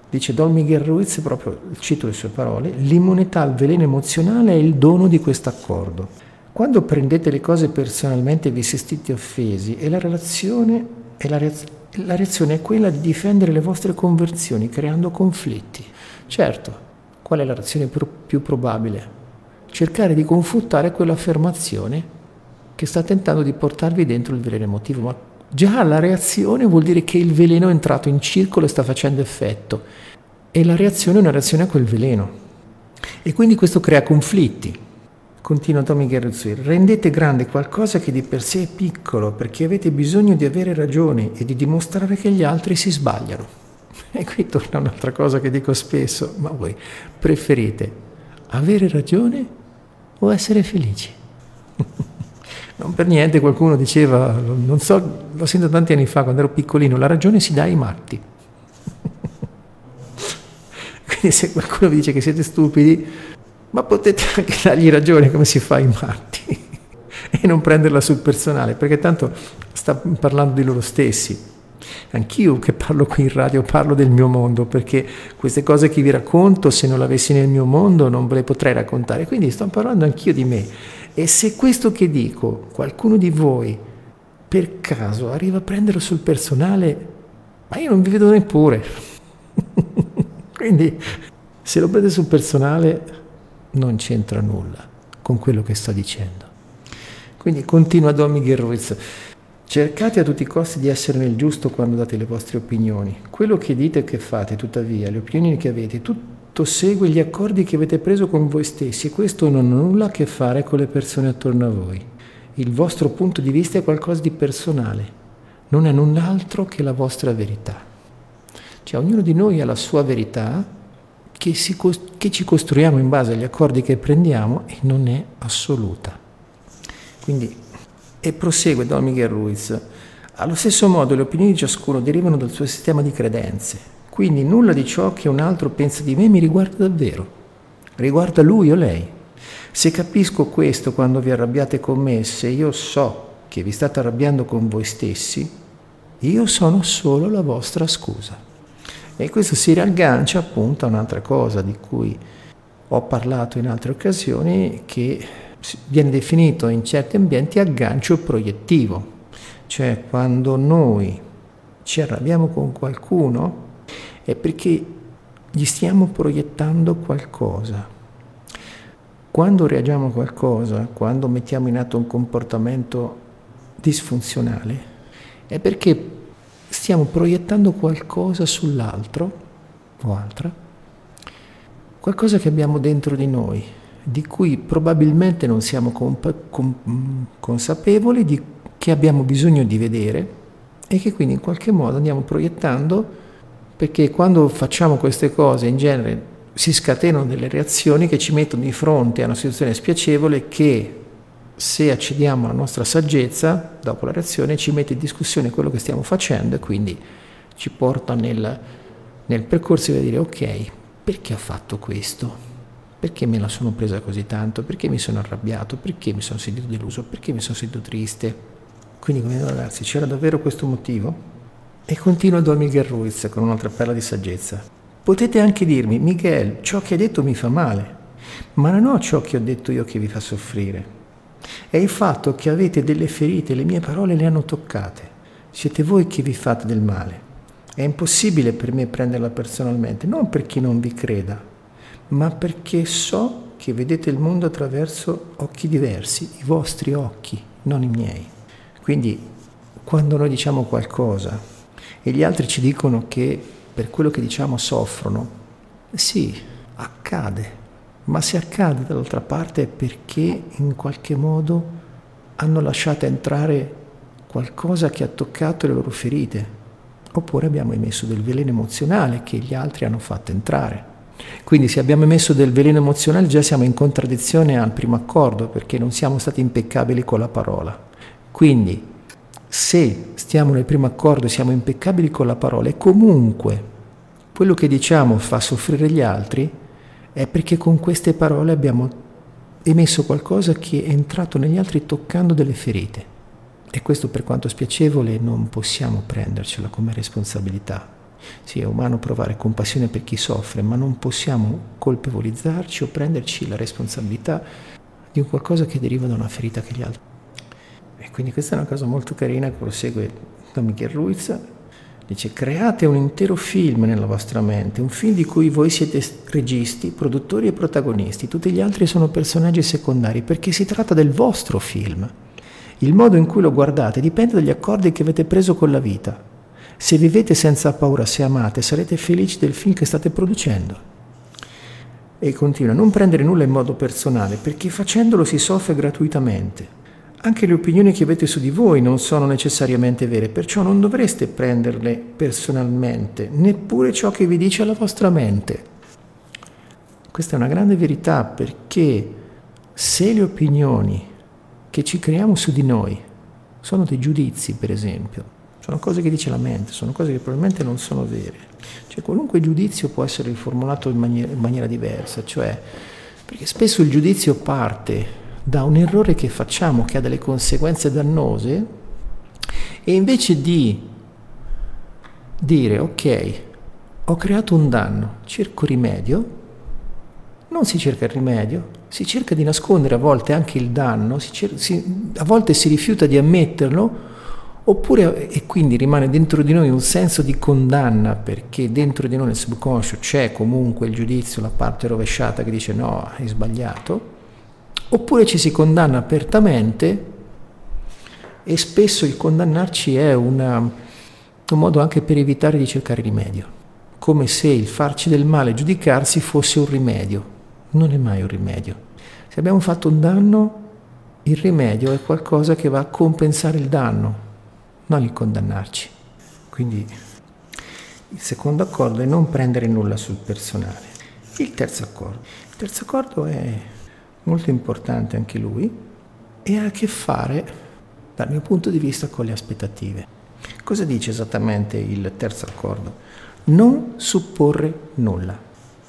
Dice Don Miguel Ruiz, proprio cito le sue parole, l'immunità al veleno emozionale è il dono di questo accordo. Quando prendete le cose personalmente e vi sentite offesi, è la relazione, è la reazione la reazione è quella di difendere le vostre conversioni creando conflitti. Certo, qual è la reazione più, più probabile? Cercare di confutare quell'affermazione che sta tentando di portarvi dentro il veleno emotivo, ma già la reazione vuol dire che il veleno è entrato in circolo e sta facendo effetto e la reazione è una reazione a quel veleno. E quindi questo crea conflitti. Continua Tommy Gerritsui, rendete grande qualcosa che di per sé è piccolo perché avete bisogno di avere ragione e di dimostrare che gli altri si sbagliano. E qui torna un'altra cosa che dico spesso, ma voi preferite avere ragione o essere felici? [laughs] non per niente qualcuno diceva, non so, l'ho sentito tanti anni fa quando ero piccolino, la ragione si dà ai matti. [laughs] Quindi se qualcuno vi dice che siete stupidi, ma potete anche dargli ragione come si fa ai matti [laughs] e non prenderla sul personale, perché tanto sta parlando di loro stessi. Anch'io che parlo qui in radio parlo del mio mondo, perché queste cose che vi racconto, se non le avessi nel mio mondo, non ve le potrei raccontare. Quindi sto parlando anch'io di me. E se questo che dico, qualcuno di voi per caso arriva a prenderlo sul personale, ma io non vi vedo neppure. [laughs] Quindi se lo prende sul personale non c'entra nulla con quello che sto dicendo. Quindi continua Don Ruiz. Cercate a tutti i costi di essere nel giusto quando date le vostre opinioni. Quello che dite e che fate, tuttavia, le opinioni che avete, tutto segue gli accordi che avete preso con voi stessi questo non ha nulla a che fare con le persone attorno a voi. Il vostro punto di vista è qualcosa di personale, non è null'altro che la vostra verità. Cioè ognuno di noi ha la sua verità che, si, che ci costruiamo in base agli accordi che prendiamo e non è assoluta. Quindi, e prosegue Don Miguel Ruiz, allo stesso modo le opinioni di ciascuno derivano dal suo sistema di credenze, quindi nulla di ciò che un altro pensa di me mi riguarda davvero, riguarda lui o lei. Se capisco questo quando vi arrabbiate con me, se io so che vi state arrabbiando con voi stessi, io sono solo la vostra scusa. E questo si riaggancia appunto a un'altra cosa di cui ho parlato in altre occasioni, che viene definito in certi ambienti aggancio proiettivo, cioè quando noi ci arrabbiamo con qualcuno è perché gli stiamo proiettando qualcosa. Quando reagiamo a qualcosa, quando mettiamo in atto un comportamento disfunzionale, è perché stiamo proiettando qualcosa sull'altro o altra, qualcosa che abbiamo dentro di noi, di cui probabilmente non siamo comp- com- consapevoli, di, che abbiamo bisogno di vedere e che quindi in qualche modo andiamo proiettando perché quando facciamo queste cose in genere si scatenano delle reazioni che ci mettono di fronte a una situazione spiacevole che se accediamo alla nostra saggezza, dopo la reazione, ci mette in discussione quello che stiamo facendo e quindi ci porta nel, nel percorso di dire ok, perché ho fatto questo? Perché me la sono presa così tanto? Perché mi sono arrabbiato? Perché mi sono sentito deluso? Perché mi sono sentito triste? Quindi, come ragazzi, c'era davvero questo motivo? E continua Don Miguel Ruiz con un'altra perla di saggezza. Potete anche dirmi, Miguel, ciò che hai detto mi fa male, ma non ho ciò che ho detto io che vi fa soffrire. È il fatto che avete delle ferite, le mie parole le hanno toccate. Siete voi che vi fate del male. È impossibile per me prenderla personalmente, non perché non vi creda, ma perché so che vedete il mondo attraverso occhi diversi, i vostri occhi, non i miei. Quindi quando noi diciamo qualcosa e gli altri ci dicono che per quello che diciamo soffrono, sì, accade, ma se accade dall'altra parte è perché in qualche modo hanno lasciato entrare qualcosa che ha toccato le loro ferite oppure abbiamo emesso del veleno emozionale che gli altri hanno fatto entrare. Quindi se abbiamo emesso del veleno emozionale già siamo in contraddizione al primo accordo perché non siamo stati impeccabili con la parola. Quindi se stiamo nel primo accordo siamo impeccabili con la parola e comunque quello che diciamo fa soffrire gli altri, è perché con queste parole abbiamo emesso qualcosa che è entrato negli altri toccando delle ferite. E questo per quanto spiacevole non possiamo prendercela come responsabilità. Sì, è umano provare compassione per chi soffre, ma non possiamo colpevolizzarci o prenderci la responsabilità di un qualcosa che deriva da una ferita che gli altri. E quindi questa è una cosa molto carina che prosegue da Miguel Ruiz. Dice, create un intero film nella vostra mente, un film di cui voi siete registi, produttori e protagonisti, tutti gli altri sono personaggi secondari, perché si tratta del vostro film. Il modo in cui lo guardate dipende dagli accordi che avete preso con la vita. Se vivete senza paura, se amate, sarete felici del film che state producendo. E continua, non prendere nulla in modo personale, perché facendolo si soffre gratuitamente. Anche le opinioni che avete su di voi non sono necessariamente vere, perciò non dovreste prenderle personalmente, neppure ciò che vi dice la vostra mente. Questa è una grande verità perché se le opinioni che ci creiamo su di noi. Sono dei giudizi, per esempio, sono cose che dice la mente, sono cose che probabilmente non sono vere. Cioè qualunque giudizio può essere riformulato in maniera, in maniera diversa, cioè perché spesso il giudizio parte da un errore che facciamo che ha delle conseguenze dannose e invece di dire ok, ho creato un danno, cerco rimedio, non si cerca il rimedio, si cerca di nascondere a volte anche il danno, cerca, si, a volte si rifiuta di ammetterlo, oppure e quindi rimane dentro di noi un senso di condanna perché dentro di noi nel subconscio c'è comunque il giudizio, la parte rovesciata che dice no, hai sbagliato, oppure ci si condanna apertamente e spesso il condannarci è una, un modo anche per evitare di cercare rimedio, come se il farci del male, giudicarsi fosse un rimedio non è mai un rimedio. Se abbiamo fatto un danno, il rimedio è qualcosa che va a compensare il danno, non il condannarci. Quindi il secondo accordo è non prendere nulla sul personale. Il terzo accordo. Il terzo accordo è molto importante anche lui e ha a che fare, dal mio punto di vista, con le aspettative. Cosa dice esattamente il terzo accordo? Non supporre nulla.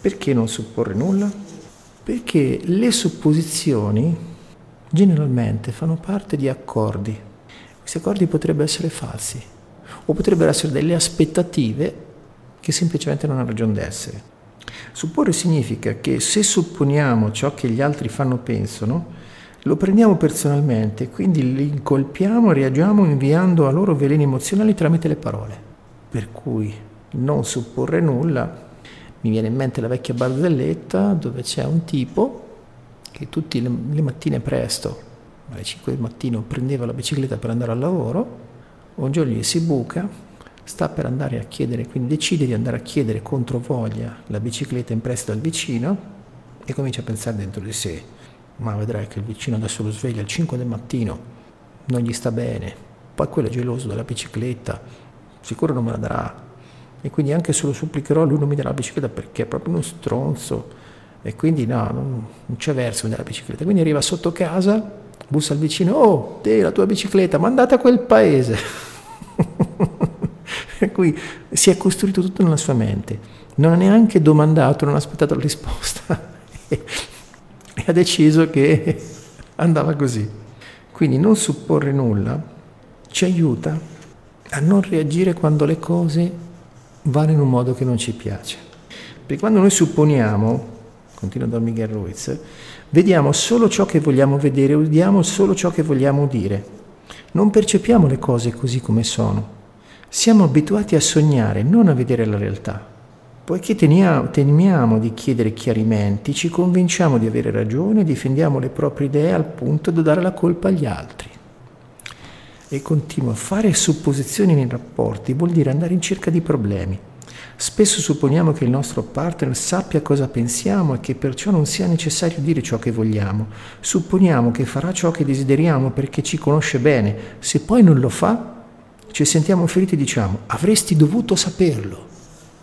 Perché non supporre nulla? Perché le supposizioni generalmente fanno parte di accordi. Questi accordi potrebbero essere falsi o potrebbero essere delle aspettative che semplicemente non hanno ragione d'essere. Supporre significa che se supponiamo ciò che gli altri fanno o pensano, lo prendiamo personalmente, quindi li incolpiamo reagiamo inviando a loro veleni emozionali tramite le parole. Per cui non supporre nulla mi viene in mente la vecchia barzelletta dove c'è un tipo che tutte le, le mattine presto, alle 5 del mattino, prendeva la bicicletta per andare al lavoro, un giorno gli si buca, sta per andare a chiedere, quindi decide di andare a chiedere contro voglia la bicicletta in prestito al vicino e comincia a pensare dentro di sé, ma vedrai che il vicino adesso lo sveglia alle 5 del mattino, non gli sta bene, poi quello è geloso della bicicletta, sicuro non me la darà, E quindi anche se lo supplicherò, lui non mi darà la bicicletta perché è proprio uno stronzo. E quindi no, non, non c'è verso della bicicletta. Quindi arriva sotto casa, bussa al vicino, oh, te la tua bicicletta, mandate a quel paese. [laughs] per cui si è costruito tutto nella sua mente. Non ha neanche domandato, non ha aspettato la risposta. [laughs] e ha deciso che andava così. Quindi non supporre nulla ci aiuta a non reagire quando le cose vanno in un modo che non ci piace. Perché quando noi supponiamo, continua Don Miguel Ruiz, vediamo solo ciò che vogliamo vedere, udiamo solo ciò che vogliamo udire. Non percepiamo le cose così come sono. Siamo abituati a sognare, non a vedere la realtà. Poiché temiamo di chiedere chiarimenti, ci convinciamo di avere ragione e difendiamo le proprie idee al punto da dare la colpa agli altri. E continua, fare supposizioni nei rapporti vuol dire andare in cerca di problemi. Spesso supponiamo che il nostro partner sappia cosa pensiamo e che perciò non sia necessario dire ciò che vogliamo. Supponiamo che farà ciò che desideriamo perché ci conosce bene. Se poi non lo fa, ci sentiamo feriti e diciamo avresti dovuto saperlo.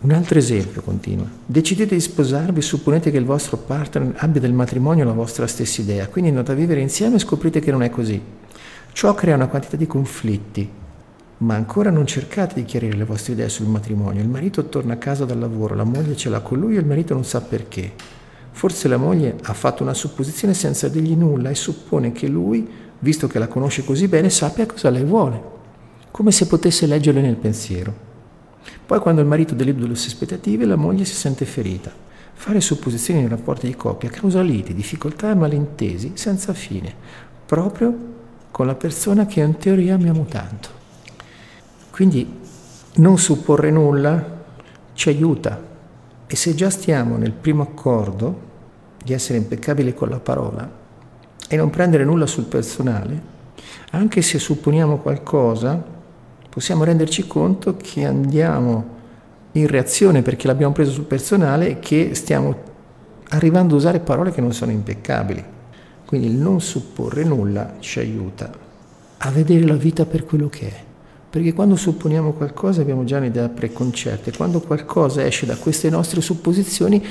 Un altro esempio continua. Decidete di sposarvi e supponete che il vostro partner abbia del matrimonio la vostra stessa idea, quindi andate a vivere insieme e scoprite che non è così. Ciò crea una quantità di conflitti, ma ancora non cercate di chiarire le vostre idee sul matrimonio. Il marito torna a casa dal lavoro, la moglie ce l'ha con lui e il marito non sa perché. Forse la moglie ha fatto una supposizione senza dirgli nulla e suppone che lui, visto che la conosce così bene, sappia cosa lei vuole, come se potesse leggerle nel pensiero. Poi quando il marito delude le sue aspettative, la moglie si sente ferita. Fare supposizioni nei rapporti di coppia causa liti, difficoltà e malintesi senza fine, proprio con la persona che in teoria amiamo tanto. Quindi non supporre nulla ci aiuta e se già stiamo nel primo accordo di essere impeccabili con la parola e non prendere nulla sul personale, anche se supponiamo qualcosa, possiamo renderci conto che andiamo in reazione perché l'abbiamo preso sul personale e che stiamo arrivando a usare parole che non sono impeccabili. Quindi il non supporre nulla ci aiuta a vedere la vita per quello che è. Perché quando supponiamo qualcosa abbiamo già un'idea preconcetta e quando qualcosa esce da queste nostre supposizioni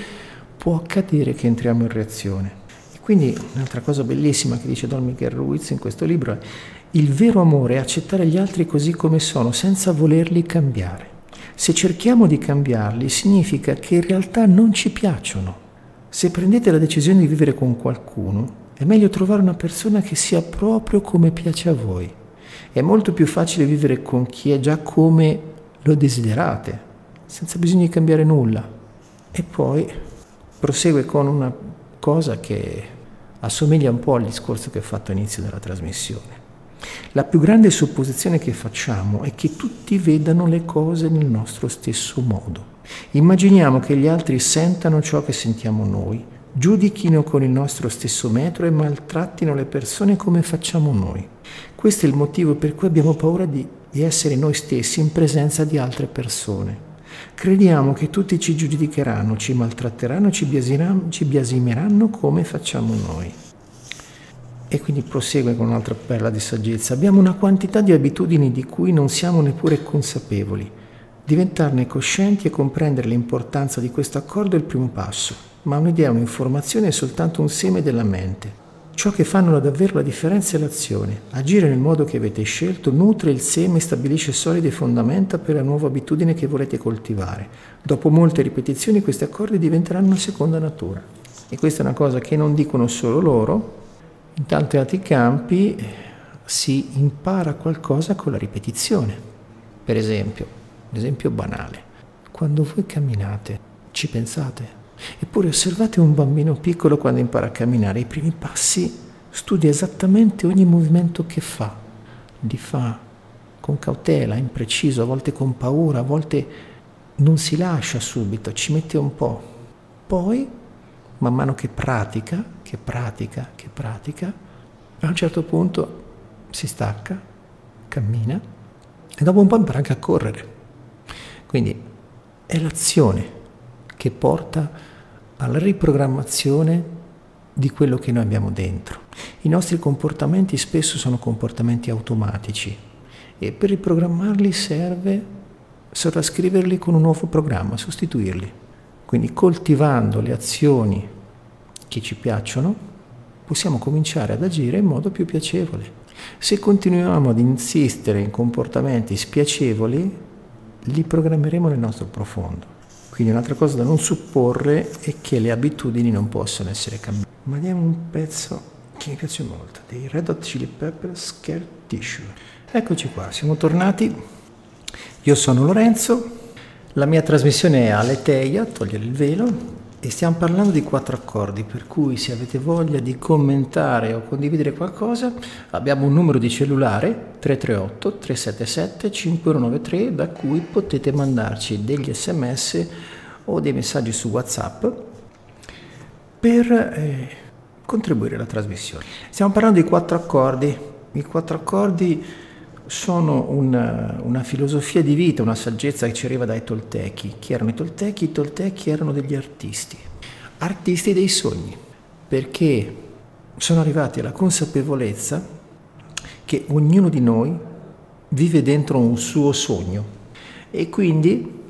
può accadere che entriamo in reazione. Quindi un'altra cosa bellissima che dice Don Miguel Ruiz in questo libro è il vero amore è accettare gli altri così come sono, senza volerli cambiare. Se cerchiamo di cambiarli, significa che in realtà non ci piacciono. Se prendete la decisione di vivere con qualcuno, è meglio trovare una persona che sia proprio come piace a voi. È molto più facile vivere con chi è già come lo desiderate, senza bisogno di cambiare nulla. E poi prosegue con una cosa che assomiglia un po' al discorso che ho fatto all'inizio della trasmissione. La più grande supposizione che facciamo è che tutti vedano le cose nel nostro stesso modo. Immaginiamo che gli altri sentano ciò che sentiamo noi, giudichino con il nostro stesso metro e maltrattino le persone come facciamo noi. Questo è il motivo per cui abbiamo paura di, di essere noi stessi in presenza di altre persone. Crediamo che tutti ci giudicheranno, ci maltratteranno, ci biasimeranno come facciamo noi. E quindi prosegue con un'altra perla di saggezza. Abbiamo una quantità di abitudini di cui non siamo neppure consapevoli. Diventarne coscienti e comprendere l'importanza di questo accordo è il primo passo, ma un'idea, un'informazione è soltanto un seme della mente. Ciò che fanno davvero la differenza è l'azione. Agire nel modo che avete scelto nutre il seme e stabilisce solide fondamenta per la nuova abitudine che volete coltivare. Dopo molte ripetizioni questi accordi diventeranno seconda natura. E questa è una cosa che non dicono solo loro, in tanti altri campi si impara qualcosa con la ripetizione. Per esempio, un esempio banale, quando voi camminate, ci pensate? Eppure osservate un bambino piccolo quando impara a camminare, i primi passi studia esattamente ogni movimento che fa, li fa con cautela, impreciso, a volte con paura, a volte non si lascia subito, ci mette un po'. Poi man mano che pratica, che pratica, che pratica, a un certo punto si stacca, cammina e dopo un po' impara anche a correre. Quindi è l'azione che porta alla riprogrammazione di quello che noi abbiamo dentro. I nostri comportamenti spesso sono comportamenti automatici e per riprogrammarli serve sovrascriverli con un nuovo programma, sostituirli. Quindi coltivando le azioni che ci piacciono, possiamo cominciare ad agire in modo più piacevole. Se continuiamo ad insistere in comportamenti spiacevoli, li programmeremo nel nostro profondo. Quindi un'altra cosa da non supporre è che le abitudini non possono essere cambiate. Ma diamo un pezzo che mi piace molto, dei Red Hot Chili Peppers Scared Tissue. Eccoci qua, siamo tornati. Io sono Lorenzo, la mia trasmissione è Aleteia, togliere il velo, e stiamo parlando di quattro accordi, per cui se avete voglia di commentare o condividere qualcosa, abbiamo un numero di cellulare 338 377 5193 da cui potete mandarci degli sms o dei messaggi su WhatsApp per eh, contribuire alla trasmissione. Stiamo parlando di quattro accordi. I quattro accordi sono una, una, filosofia di vita, una saggezza che ci arriva dai Toltechi. Chi erano i Toltechi? I Toltechi erano degli artisti, artisti dei sogni, perché sono arrivati alla consapevolezza che ognuno di noi vive dentro un suo sogno e quindi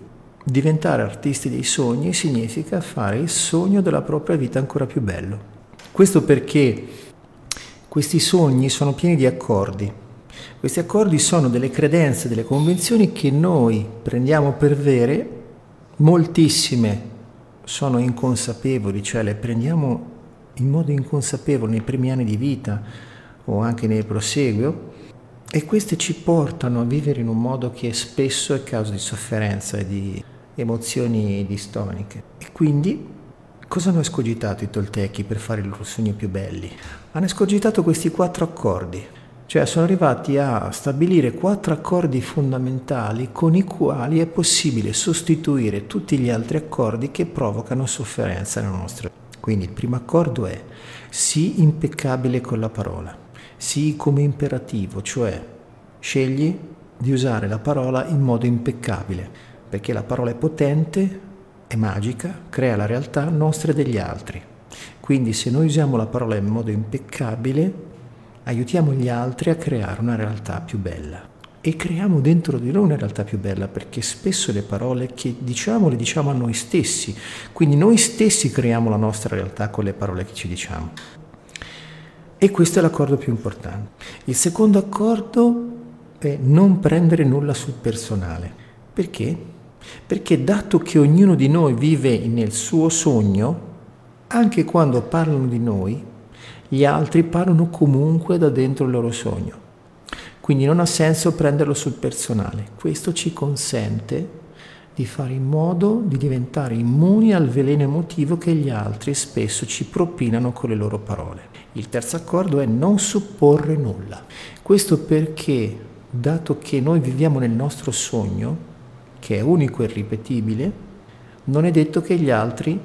diventare artisti dei sogni significa fare il sogno della propria vita ancora più bello. Questo perché questi sogni sono pieni di accordi questi accordi sono delle credenze, delle convinzioni che noi prendiamo per vere, moltissime sono inconsapevoli, cioè le prendiamo in modo inconsapevole nei primi anni di vita o anche nel proseguio e queste ci portano a vivere in un modo che spesso è causa di sofferenza e di emozioni distoniche. E quindi cosa hanno escogitato i Toltechi per fare i loro sogni più belli? Hanno escogitato questi quattro accordi cioè sono arrivati a stabilire quattro accordi fondamentali con i quali è possibile sostituire tutti gli altri accordi che provocano sofferenza nella nostra vita. Quindi il primo accordo è sii impeccabile con la parola, sii come imperativo, cioè scegli di usare la parola in modo impeccabile, perché la parola è potente, è magica, crea la realtà nostra e degli altri. Quindi se noi usiamo la parola in modo impeccabile, aiutiamo gli altri a creare una realtà più bella. E creiamo dentro di noi una realtà più bella, perché spesso le parole che diciamo le diciamo a noi stessi, quindi noi stessi creiamo la nostra realtà con le parole che ci diciamo. E questo è l'accordo più importante. Il secondo accordo è non prendere nulla sul personale. Perché? Perché dato che ognuno di noi vive nel suo sogno, anche quando parlano di noi, gli altri parlano comunque da dentro il loro sogno. Quindi non ha senso prenderlo sul personale. Questo ci consente di fare in modo di diventare immuni al veleno emotivo che gli altri spesso ci propinano con le loro parole. Il terzo accordo è non supporre nulla. Questo perché, dato che noi viviamo nel nostro sogno, che è unico e ripetibile, non è detto che gli altri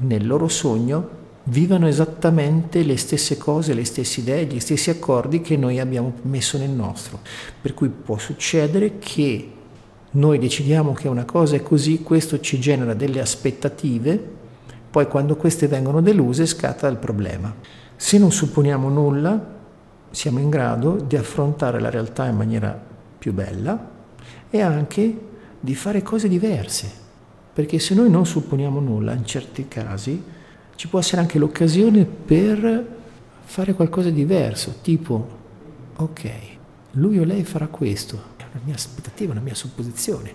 nel loro sogno vivano esattamente le stesse cose, le stesse idee, gli stessi accordi che noi abbiamo messo nel nostro. Per cui può succedere che noi decidiamo che una cosa è così, questo ci genera delle aspettative, poi quando queste vengono deluse scatta il problema. Se non supponiamo nulla, siamo in grado di affrontare la realtà in maniera più bella e anche di fare cose diverse, perché se noi non supponiamo nulla, in certi casi, ci può essere anche l'occasione per fare qualcosa di diverso, tipo, ok, lui o lei farà questo, è una mia aspettativa, una mia supposizione,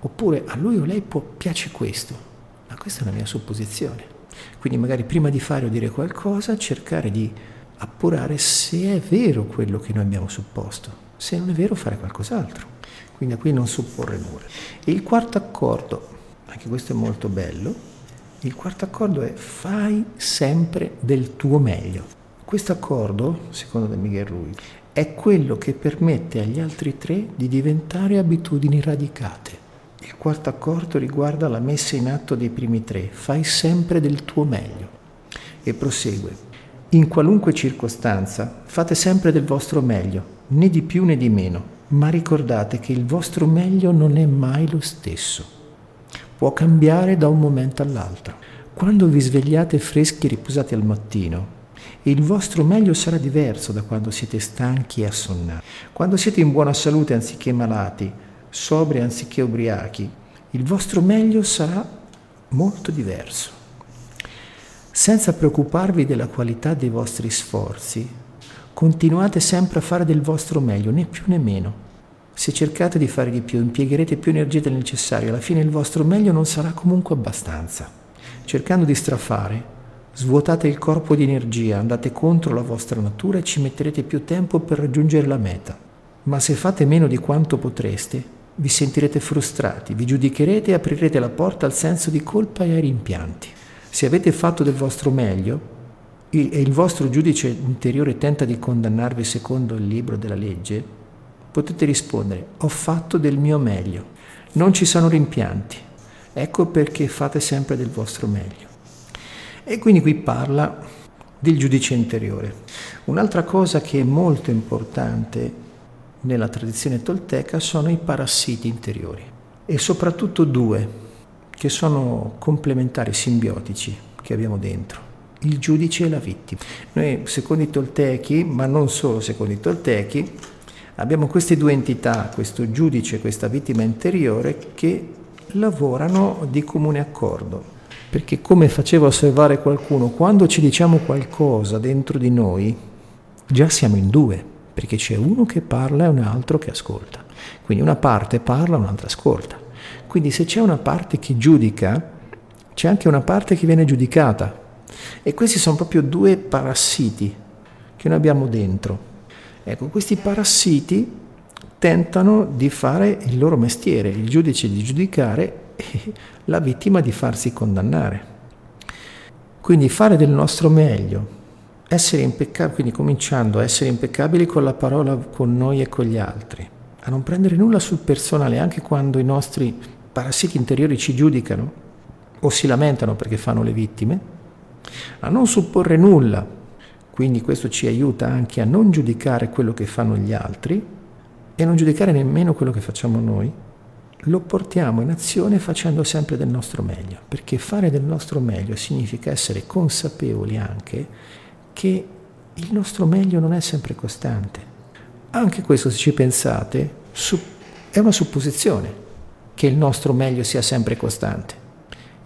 oppure a lui o lei può, piace questo, ma questa è una mia supposizione. Quindi magari prima di fare o dire qualcosa, cercare di appurare se è vero quello che noi abbiamo supposto, se non è vero fare qualcos'altro. Quindi a qui non supporre nulla. E il quarto accordo, anche questo è molto bello, il quarto accordo è fai sempre del tuo meglio. Questo accordo, secondo De Miguel Ruiz, è quello che permette agli altri tre di diventare abitudini radicate. Il quarto accordo riguarda la messa in atto dei primi tre, fai sempre del tuo meglio. E prosegue. In qualunque circostanza fate sempre del vostro meglio, né di più né di meno, ma ricordate che il vostro meglio non è mai lo stesso può cambiare da un momento all'altro. Quando vi svegliate freschi e riposati al mattino, il vostro meglio sarà diverso da quando siete stanchi e assonnati. Quando siete in buona salute anziché malati, sobri anziché ubriachi, il vostro meglio sarà molto diverso. Senza preoccuparvi della qualità dei vostri sforzi, continuate sempre a fare del vostro meglio, né più né meno. Se cercate di fare di più, impiegherete più energia del necessario, alla fine il vostro meglio non sarà comunque abbastanza. Cercando di strafare, Svuotate il corpo di energia, andate contro la vostra natura e ci metterete più tempo per raggiungere la meta. Ma se fate meno di quanto potreste, vi sentirete frustrati, vi giudicherete e aprirete la porta al senso di colpa e ai rimpianti. Se avete fatto del vostro meglio e il vostro giudice interiore tenta di condannarvi secondo il libro della legge, potete rispondere ho fatto del mio meglio, non ci sono rimpianti. Ecco perché fate sempre del vostro meglio. E quindi qui parla del giudice interiore. Un'altra cosa che è molto importante nella tradizione tolteca sono i parassiti interiori e soprattutto due che sono complementari, simbiotici che abbiamo dentro, il giudice e la vittima. Noi secondo i toltechi, ma non solo secondo i toltechi, abbiamo queste due entità, questo giudice e questa vittima interiore che lavorano di comune accordo perché come faceva osservare qualcuno, quando ci diciamo qualcosa dentro di noi, già siamo in due, perché c'è uno che parla e un altro che ascolta. Quindi una parte parla, un'altra ascolta. Quindi se c'è una parte che giudica, c'è anche una parte che viene giudicata. E questi sono proprio due parassiti che noi abbiamo dentro. Ecco, questi parassiti tentano di fare il loro mestiere, il giudice di giudicare e [laughs] la vittima di farsi condannare. Quindi fare del nostro meglio, essere impeccabili, quindi cominciando a essere impeccabili con la parola con noi e con gli altri, a non prendere nulla sul personale anche quando i nostri parassiti interiori ci giudicano o si lamentano perché fanno le vittime, a non supporre nulla, quindi questo ci aiuta anche a non giudicare quello che fanno gli altri e non giudicare nemmeno quello che facciamo noi lo portiamo in azione facendo sempre del nostro meglio, perché fare del nostro meglio significa essere consapevoli anche che il nostro meglio non è sempre costante. Anche questo, se ci pensate, è una supposizione che il nostro meglio sia sempre costante.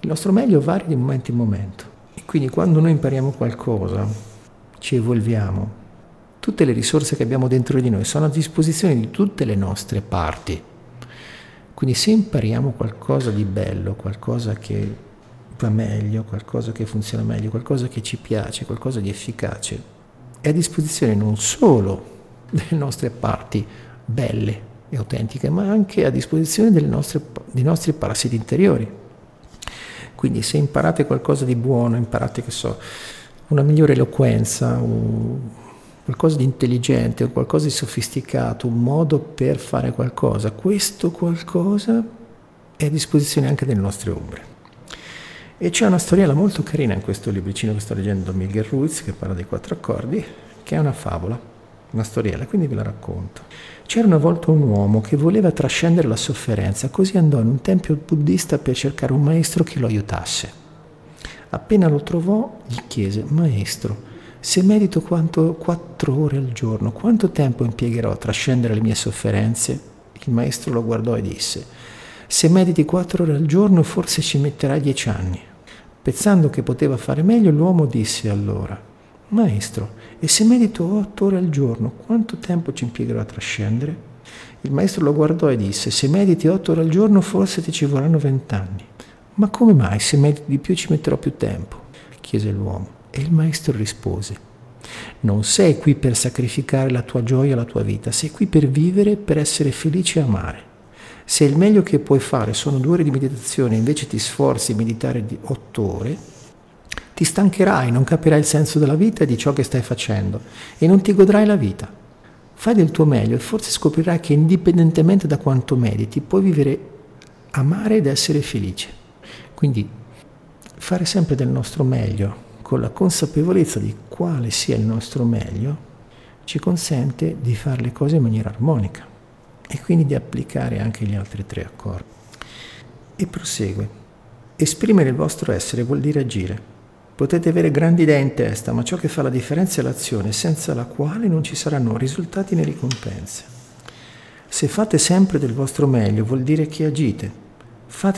Il nostro meglio varia di momento in momento. E quindi quando noi impariamo qualcosa, ci evolviamo, tutte le risorse che abbiamo dentro di noi sono a disposizione di tutte le nostre parti quindi se impariamo qualcosa di bello, qualcosa che va meglio, qualcosa che funziona meglio, qualcosa che ci piace, qualcosa di efficace, è a disposizione non solo delle nostre parti belle e autentiche, ma anche a disposizione nostre, dei nostri parassiti interiori. Quindi se imparate qualcosa di buono, imparate, che so, una migliore eloquenza, un, qualcosa di intelligente, qualcosa di sofisticato, un modo per fare qualcosa, questo qualcosa è a disposizione anche delle nostre ombre. E c'è una storiella molto carina in questo libricino che sto leggendo Miguel Ruiz, che parla dei quattro accordi, che è una favola, una storiella, quindi ve la racconto. C'era una volta un uomo che voleva trascendere la sofferenza, così andò in un tempio buddista per cercare un maestro che lo aiutasse. Appena lo trovò, gli chiese, Maestro, se medito quanto, quattro ore al giorno, quanto tempo impiegherò a trascendere le mie sofferenze? Il maestro lo guardò e disse, se mediti quattro ore al giorno forse ci metterai dieci anni. Pensando che poteva fare meglio, l'uomo disse allora, Maestro, e se medito otto ore al giorno, quanto tempo ci impiegherò a trascendere? Il maestro lo guardò e disse, se mediti otto ore al giorno forse ti ci vorranno vent'anni. Ma come mai se mediti di più ci metterò più tempo? chiese l'uomo. E il maestro rispose, non sei qui per sacrificare la tua gioia e la tua vita, sei qui per vivere, per essere felice e amare. Se il meglio che puoi fare sono due ore di meditazione e invece ti sforzi a meditare di otto ore, ti stancherai, non capirai il senso della vita e di ciò che stai facendo e non ti godrai la vita. Fai del tuo meglio e forse scoprirai che indipendentemente da quanto mediti puoi vivere, amare ed essere felice. Quindi fare sempre del nostro meglio, con la consapevolezza di quale sia il nostro meglio, ci consente di fare le cose in maniera armonica e quindi di applicare anche gli altri tre accordi. E prosegue. Esprimere il vostro essere vuol dire agire. Potete avere grandi idee in testa, ma ciò che fa la differenza è l'azione, senza la quale non ci saranno risultati né ricompense. Se fate sempre del vostro meglio vuol dire che agite.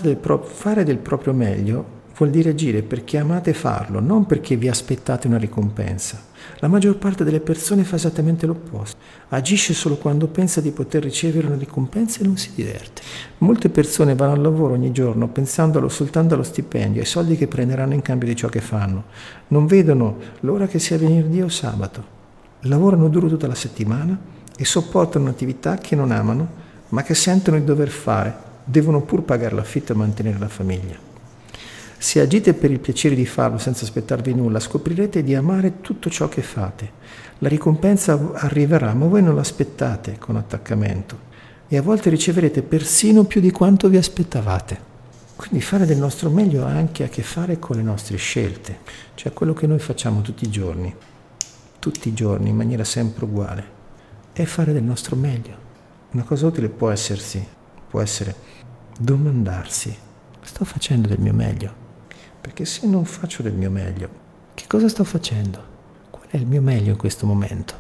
Del pro- fare del proprio meglio vuol dire agire perché amate farlo, non perché vi aspettate una ricompensa. La maggior parte delle persone fa esattamente l'opposto. Agisce solo quando pensa di poter ricevere una ricompensa e non si diverte. Molte persone vanno al lavoro ogni giorno pensando soltanto allo stipendio, ai soldi che prenderanno in cambio di ciò che fanno. Non vedono l'ora che sia venerdì o sabato. Lavorano duro tutta la settimana e sopportano un'attività che non amano, ma che sentono di dover fare. Devono pur pagare l'affitto e mantenere la famiglia. Se agite per il piacere di farlo senza aspettarvi nulla, scoprirete di amare tutto ciò che fate. La ricompensa arriverà, ma voi non l'aspettate con attaccamento e a volte riceverete persino più di quanto vi aspettavate. Quindi fare del nostro meglio ha anche a che fare con le nostre scelte, cioè quello che noi facciamo tutti i giorni, tutti i giorni in maniera sempre uguale, è fare del nostro meglio. Una cosa utile può essersi, può essere domandarsi, sto facendo del mio meglio? Perché se non faccio del mio meglio, che cosa sto facendo? Qual è il mio meglio in questo momento?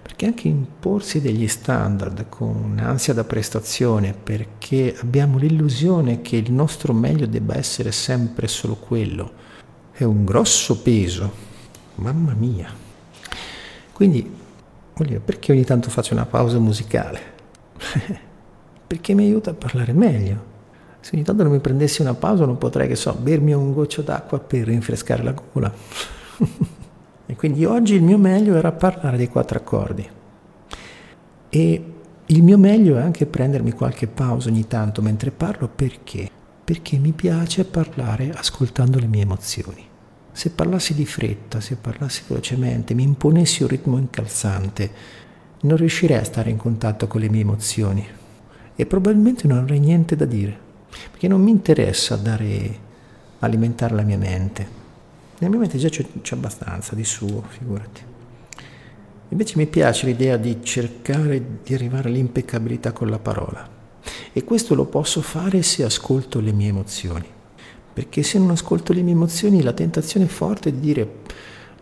Perché anche imporsi degli standard con ansia da prestazione, perché abbiamo l'illusione che il nostro meglio debba essere sempre solo quello, è un grosso peso. Mamma mia. Quindi, dire, perché ogni tanto faccio una pausa musicale? [laughs] perché mi aiuta a parlare meglio se ogni tanto non mi prendessi una pausa non potrei, che so, bermi un goccio d'acqua per rinfrescare la gola. [laughs] e quindi oggi il mio meglio era parlare dei quattro accordi. E il mio meglio è anche prendermi qualche pausa ogni tanto mentre parlo perché? Perché mi piace parlare ascoltando le mie emozioni. Se parlassi di fretta, se parlassi velocemente, mi imponessi un ritmo incalzante, non riuscirei a stare in contatto con le mie emozioni e probabilmente non avrei niente da dire perché non mi interessa dare, alimentare la mia mente. Nella mia mente già c'è, c'è abbastanza di suo, figurati. Invece mi piace l'idea di cercare di arrivare all'impeccabilità con la parola. E questo lo posso fare se ascolto le mie emozioni. Perché se non ascolto le mie emozioni la tentazione è forte di dire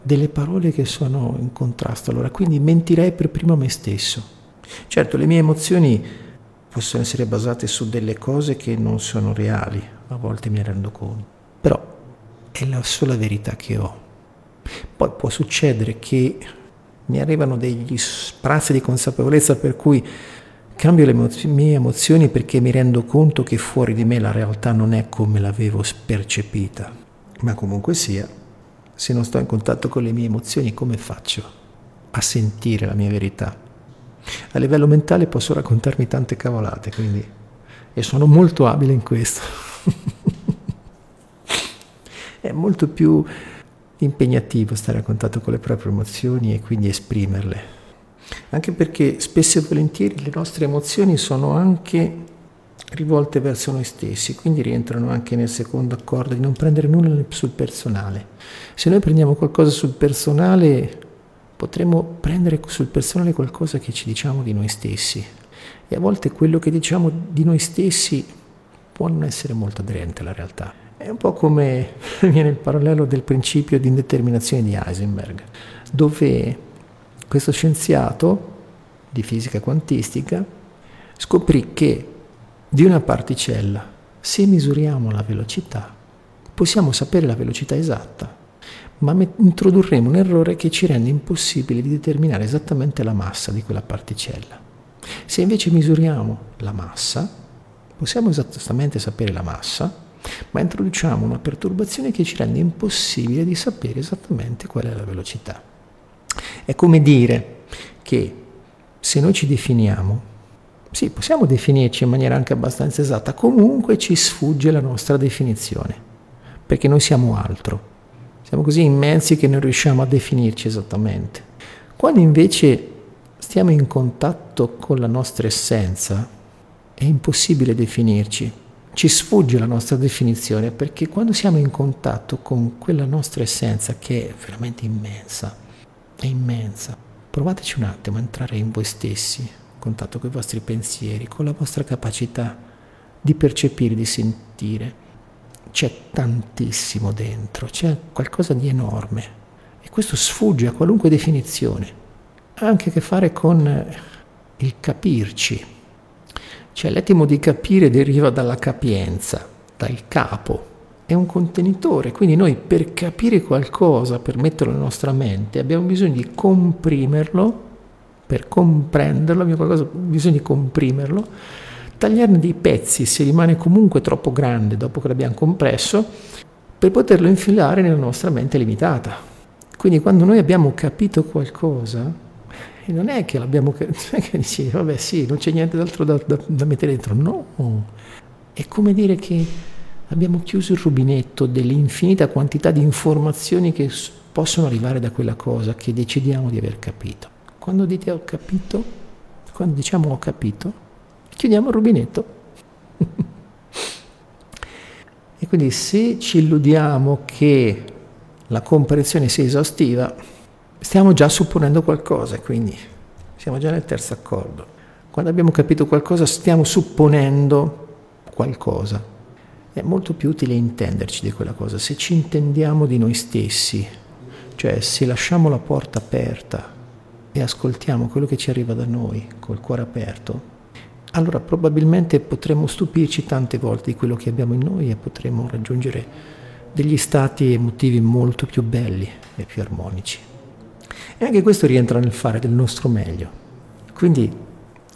delle parole che sono in contrasto. Allora quindi mentirei per primo a me stesso. Certo, le mie emozioni possono essere basate su delle cose che non sono reali, a volte mi rendo conto, però è la sola verità che ho. Poi può succedere che mi arrivano degli sprazzi di consapevolezza per cui cambio le mie emozioni perché mi rendo conto che fuori di me la realtà non è come l'avevo percepita. Ma comunque sia, se non sto in contatto con le mie emozioni, come faccio a sentire la mia verità? A livello mentale posso raccontarmi tante cavolate, quindi, e sono molto abile in questo. [laughs] È molto più impegnativo stare a contatto con le proprie emozioni e quindi esprimerle. Anche perché spesso e volentieri le nostre emozioni sono anche rivolte verso noi stessi, quindi rientrano anche nel secondo accordo di non prendere nulla sul personale. Se noi prendiamo qualcosa sul personale potremmo prendere sul personale qualcosa che ci diciamo di noi stessi e a volte quello che diciamo di noi stessi può non essere molto aderente alla realtà. È un po' come [laughs] viene il parallelo del principio di indeterminazione di Heisenberg, dove questo scienziato di fisica quantistica scoprì che di una particella, se misuriamo la velocità, possiamo sapere la velocità esatta ma introdurremo un errore che ci rende impossibile di determinare esattamente la massa di quella particella. Se invece misuriamo la massa, possiamo esattamente sapere la massa, ma introduciamo una perturbazione che ci rende impossibile di sapere esattamente qual è la velocità. È come dire che se noi ci definiamo, sì, possiamo definirci in maniera anche abbastanza esatta, comunque ci sfugge la nostra definizione, perché noi siamo altro. Siamo così immensi che non riusciamo a definirci esattamente. Quando invece stiamo in contatto con la nostra essenza, è impossibile definirci. Ci sfugge la nostra definizione perché quando siamo in contatto con quella nostra essenza che è veramente immensa, è immensa, provateci un attimo a entrare in voi stessi, in contatto con i vostri pensieri, con la vostra capacità di percepire, di sentire c'è tantissimo dentro, c'è qualcosa di enorme. E questo sfugge a qualunque definizione, ha anche a che fare con il capirci, Cioè l'etimo di capire deriva dalla capienza, dal capo, è un contenitore, quindi noi per capire qualcosa, per metterlo nella nostra mente, abbiamo bisogno di comprimerlo, per comprenderlo abbiamo bisogno di comprimerlo, tagliarne dei pezzi se rimane comunque troppo grande dopo che l'abbiamo compresso, per poterlo infilare nella nostra mente limitata. Quindi quando noi abbiamo capito qualcosa, non è che l'abbiamo capito, [laughs] che dici, vabbè sì, non c'è niente d'altro da, da, da mettere dentro, no, è come dire che abbiamo chiuso il rubinetto dell'infinita quantità di informazioni che possono arrivare da quella cosa che decidiamo di aver capito. Quando dite ho capito, quando diciamo ho capito, chiudiamo il rubinetto. e quindi se ci illudiamo che la comprensione sia esaustiva, stiamo già supponendo qualcosa, quindi siamo già nel terzo accordo. Quando abbiamo capito qualcosa stiamo supponendo qualcosa. È molto più utile intenderci di quella cosa, se ci intendiamo di noi stessi, cioè se lasciamo la porta aperta e ascoltiamo quello che ci arriva da noi col cuore aperto, allora probabilmente potremo stupirci tante volte di quello che abbiamo in noi e potremo raggiungere degli stati emotivi molto più belli e più armonici. E anche questo rientra nel fare del nostro meglio. Quindi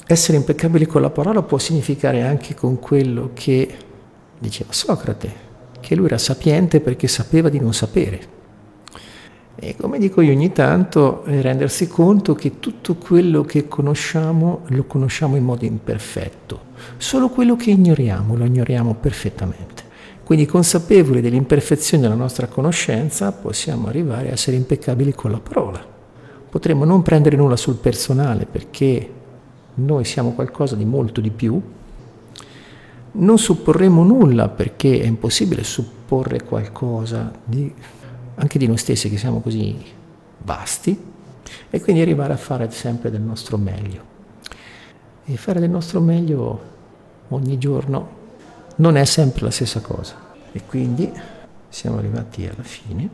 essere impeccabili con la parola può significare anche con quello che diceva Socrate, che lui era sapiente perché sapeva di non sapere. E come dico io ogni tanto, eh, rendersi conto che tutto quello che conosciamo lo conosciamo in modo imperfetto, solo quello che ignoriamo lo ignoriamo perfettamente. Quindi consapevoli dell'imperfezione della nostra conoscenza possiamo arrivare a essere impeccabili con la parola. Potremmo non prendere nulla sul personale perché noi siamo qualcosa di molto di più non supporremo nulla perché è impossibile supporre qualcosa di, anche di noi stessi che siamo così vasti e quindi arrivare a fare sempre del nostro meglio. E fare del nostro meglio ogni giorno non è sempre la stessa cosa. E quindi siamo arrivati alla fine.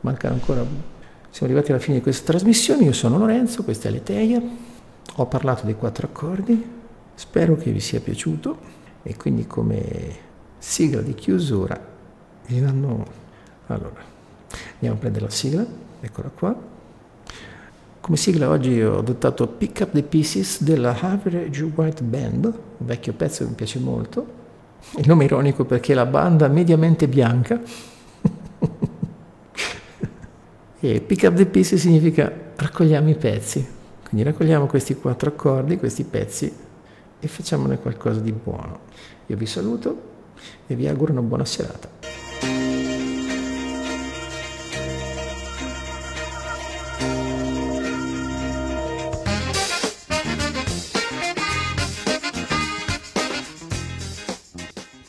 Mancano ancora. Siamo arrivati alla fine di questa trasmissione. Io sono Lorenzo, questa è Leteia. Ho parlato dei quattro accordi. Spero che vi sia piaciuto e quindi come sigla di chiusura vi danno allora andiamo a prendere la sigla. Eccola qua. Come sigla oggi ho adottato Pick Up the Pieces della Average White Band un vecchio pezzo che mi piace molto. Il nome è ironico perché la banda mediamente bianca. [laughs] E Pick Up the Pieces significa raccogliamo i pezzi. Quindi raccogliamo questi quattro accordi questi pezzi e facciamone qualcosa di buono. Io vi saluto e vi auguro una buona serata.